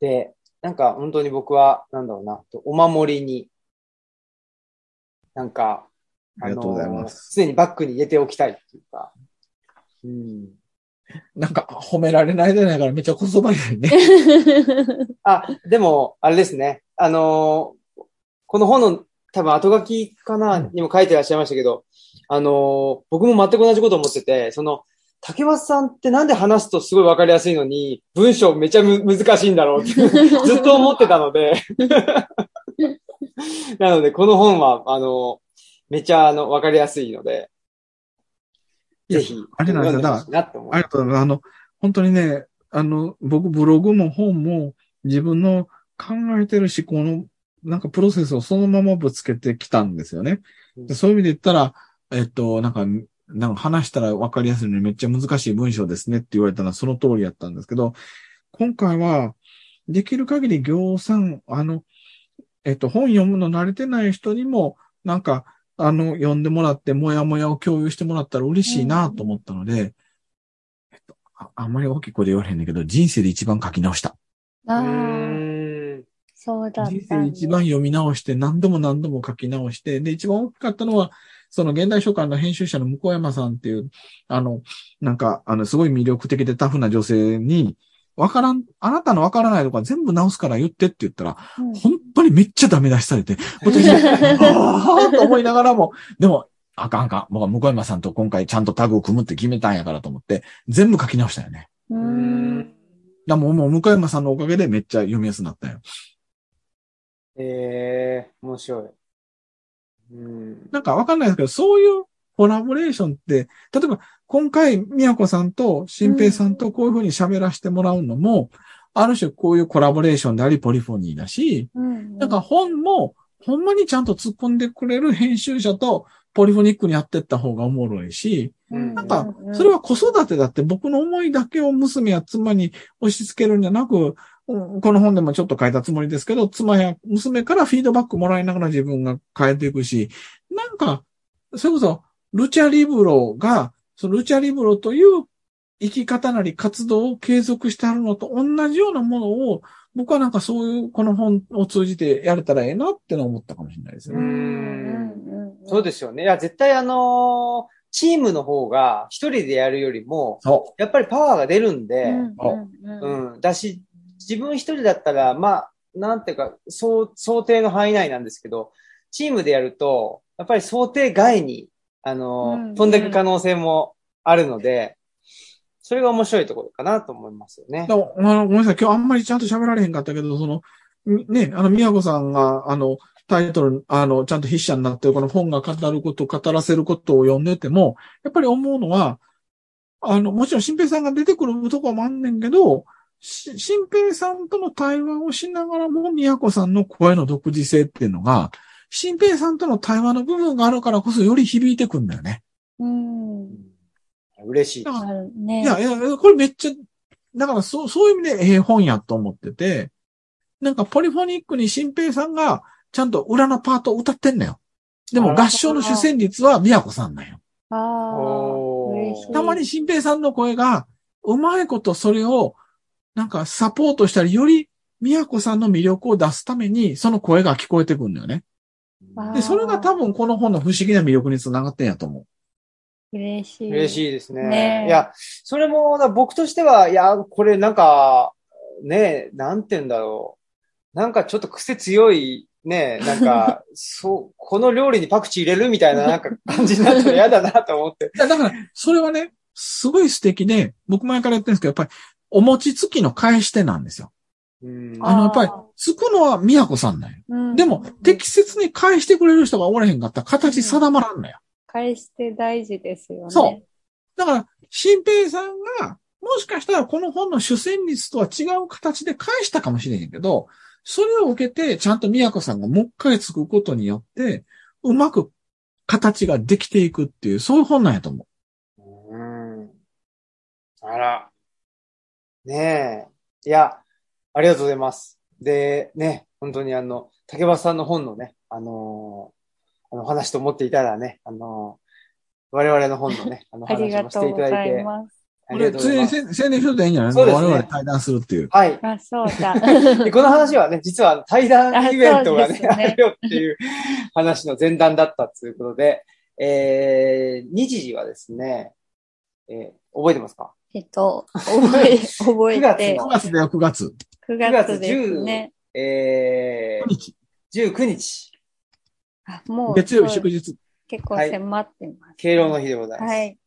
で、なんか本当に僕は、なんだろうな、お守りに、なんか、ありがとうございます。常にバッグに入れておきたいっていうか、うん。なんか褒められないじゃないからめっちゃこそばいね。あ、でも、あれですね。あのーこの本の多分後書きかな、にも書いてらっしゃいましたけど、あのー僕も全く同じことを思ってて、その、竹松さんってなんで話すとすごいわかりやすいのに、文章めちゃむ難しいんだろうって ずっと思ってたので。なので、この本は、あのめちゃ、あの、わかりやすいので、ぜひ、あれなんですよ読んでほしいなって思いありがとうございます。あの、本当にね、あの、僕ブログも本も自分の考えてる思考のなんかプロセスをそのままぶつけてきたんですよね。でそういう意味で言ったら、えっと、なんか、なんか話したら分かりやすいのにめっちゃ難しい文章ですねって言われたのはその通りやったんですけど、今回は、できる限り行産、あの、えっと、本読むの慣れてない人にも、なんか、あの、読んでもらって、もやもやを共有してもらったら嬉しいなと思ったので、えっと、ああんまり大きい声で言われへんねんけど、人生で一番書き直した。ああ。そうだったん人ね生で一番読み直して、何度も何度も書き直して、で、一番大きかったのは、その現代書館の編集者の向山さんっていう、あの、なんか、あの、すごい魅力的でタフな女性に、わからん、あなたのわからないとか全部直すから言ってって言ったら、うん本当にめっちゃダメ出しされて、私、ああと思いながらも、でも、あかんあかん。僕は向山さんと今回ちゃんとタグを組むって決めたんやからと思って、全部書き直したよね。うん。ん。だもう、もう向山さんのおかげでめっちゃ読みやすくなったよ。ええ面白い。うん。なんかわかんないですけど、そういうコラボレーションって、例えば今回、宮子さんと新平さんとこういうふうに喋らせてもらうのも、ある種こういうコラボレーションであり、ポリフォニーだし、うん。なんか本も、ほんまにちゃんと突っ込んでくれる編集者とポリフォニックにやってった方がおもろいし、うん、なんか、それは子育てだって僕の思いだけを娘や妻に押し付けるんじゃなく、うんこの本でもちょっと書いたつもりですけど、妻や娘からフィードバックもらいながら自分が変えていくし、なんか、それこそ、ルチャリブロが、そのルチャリブロという生き方なり活動を継続してあるのと同じようなものを僕はなんかそういう、この本を通じてやれたらええなって思ったかもしれないですうね。ん。そうですよね。いや、絶対あのーチームの方が一人でやるよりも、そやっぱりパワーが出るんで、うんうんうんうん。だし、自分一人だったら、まあ、なんていうか、想定の範囲内なんですけど、チームでやると、やっぱり想定外に、あの、うん飛んでいく可能性もあるので、それが面白いところかなと思いますよね。あのごめんなさい、今日あんまりちゃんと喋られへんかったけど、その、みね、あの、宮子さんが、あの、タイトル、あの、ちゃんと筆者になってるこの本が語ること、語らせることを読んでても、やっぱり思うのは、あの、もちろん新平さんが出てくるとこもあんねんけど、し新平さんとの対話をしながらも、宮子さんの声の独自性っていうのが、新平さんとの対話の部分があるからこそより響いてくんだよね。うん。嬉しいだ。からあるね。いや、いや、これめっちゃ、だからそう、そういう意味でええ本やと思ってて、なんかポリフォニックに新平さんがちゃんと裏のパートを歌ってんのよ。でも合唱の主旋律は宮子さんなんよ。ああ。たまに新平さんの声が、うまいことそれを、なんかサポートしたり、より宮子さんの魅力を出すために、その声が聞こえてくるんだよね。で、それが多分この本の不思議な魅力につながってんやと思う。嬉しい。嬉しいですね。ねえいや、それも、だ僕としては、いや、これなんか、ね、なんて言うんだろう。なんかちょっと癖強い、ね、なんか、そう、この料理にパクチー入れるみたいななんか感じになったら嫌だなと思って。いやだから、それはね、すごい素敵で、僕前から言ってるんですけど、やっぱり、お餅つきの返し手なんですよ。うんあの、やっぱりつくのは宮子さんなんよ。うんでも、適切に返してくれる人がおらへんかったら形定まらんのよ。返して大事ですよね。そうだから、新平さんが、もしかしたらこの本の主旋律とは違う形で返したかもしれへんけど、それを受けて、ちゃんと宮子さんがもう一回つくことによって、うまく形ができていくっていう、そういう本なんやと思う。うん。あら。ねえ。いや、ありがとうございます。で、ね、本当にあの、竹橋さんの本のね、あのーあの話と思っていたらね、あのー我々の本のね、あの話もしていうただいて、います。ありがとうございます。れ、宣伝しといたらいいんじゃないそうですね我々対談するっていう。はい。あ、そうだ。で、この話はね、実は対談イベントがね、あねあるよっていう 話の前段だったということで、えー、日時はですね、えー覚えてますか？えっと、覚え、覚えて9、月だよ、9月。9月ですね。え9日。ー、19日、あ、もう、月曜日祝日。結構迫ってます。敬老の日でございます。はい。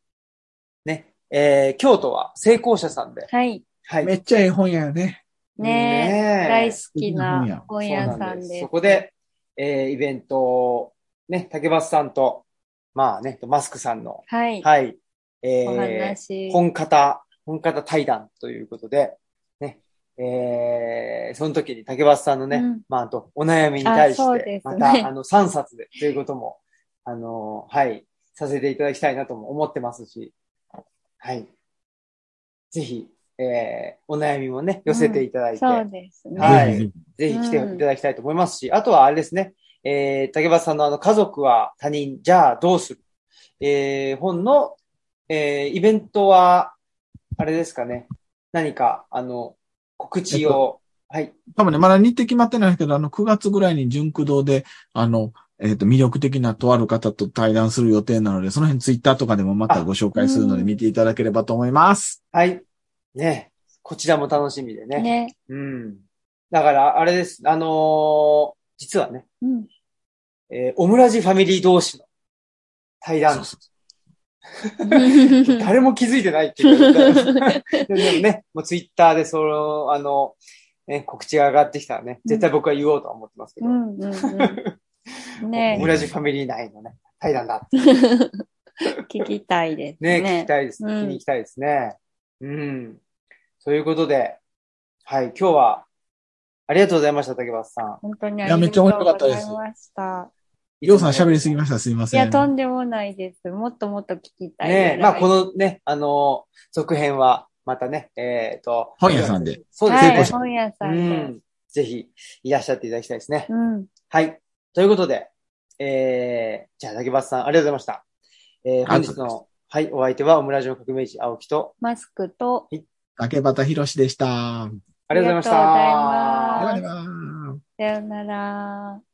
ね。えー、京都は成功者さんで。はい。はい。めっちゃええ本やよね。ねえ、大好き素な本屋さんです。そこで、えー、イベントを、ね、竹橋さんと、まあね、マスクさんの、はい。はい、おえー、話。本方、本方対談ということで、ね、えー、その時に竹橋さんのね、うんまあ、あと、お悩みに対して、また、あの、3冊で、ということも、あの、はい、させていただきたいなとも思ってますし、はい。ぜひ、えー、お悩みもね、寄せていただいて、そうですね。はいぜひ来ていただきたいと思いますし、あとはあれですね、えー、竹橋さんのあの、家族は他人、じゃあどうする？えー、本の、えー、イベントは、あれですかね、何か、あの、告知を、はい。多分ね、まだ日程決まってないけど、あの、9月ぐらいに純駆動で、あの、えっ、と、魅力的なとある方と対談する予定なので、その辺ツイッターとかでもまたご紹介するので見ていただければと思います。はい。ね。こちらも楽しみでね。ね。うん。だから、あれです。あのー実はね、うん。えー、オムラジファミリー同士の対談そう、そう 誰も気づいてないっていう。でもね、もうツイッターでその、あの、ね、告知が上がってきたらね、絶対僕は言おうとは思ってますけど、うんうんうん。ねオムラジファミリー内のね、対談だ。聞きたいですね、ね。聞きたいです。うん聞きに行きたいですね。うん。ということで、はい、今日は、ありがとうございました、竹橋さん。本当にあいやめっちゃ面りがとうご白かったですざいました。りょうさん喋りすぎました。すいません。いや、とんでもないです。もっともっと聞きたい。ねまあ、このね、あの、続編は、またね、えっ、と、本屋さんで。そうですねはい、。本屋さうんで。ん。ぜひ、いらっしゃっていただきたいですね。うん。はい。ということで、えー、じゃあ、竹橋さん、ありがとうございました。えー、本日の、はい、お相手は、オムラジオ革命児、青木と、マスクと、竹端博士でした。あありがとうございました。ありがとうございます。さようなら。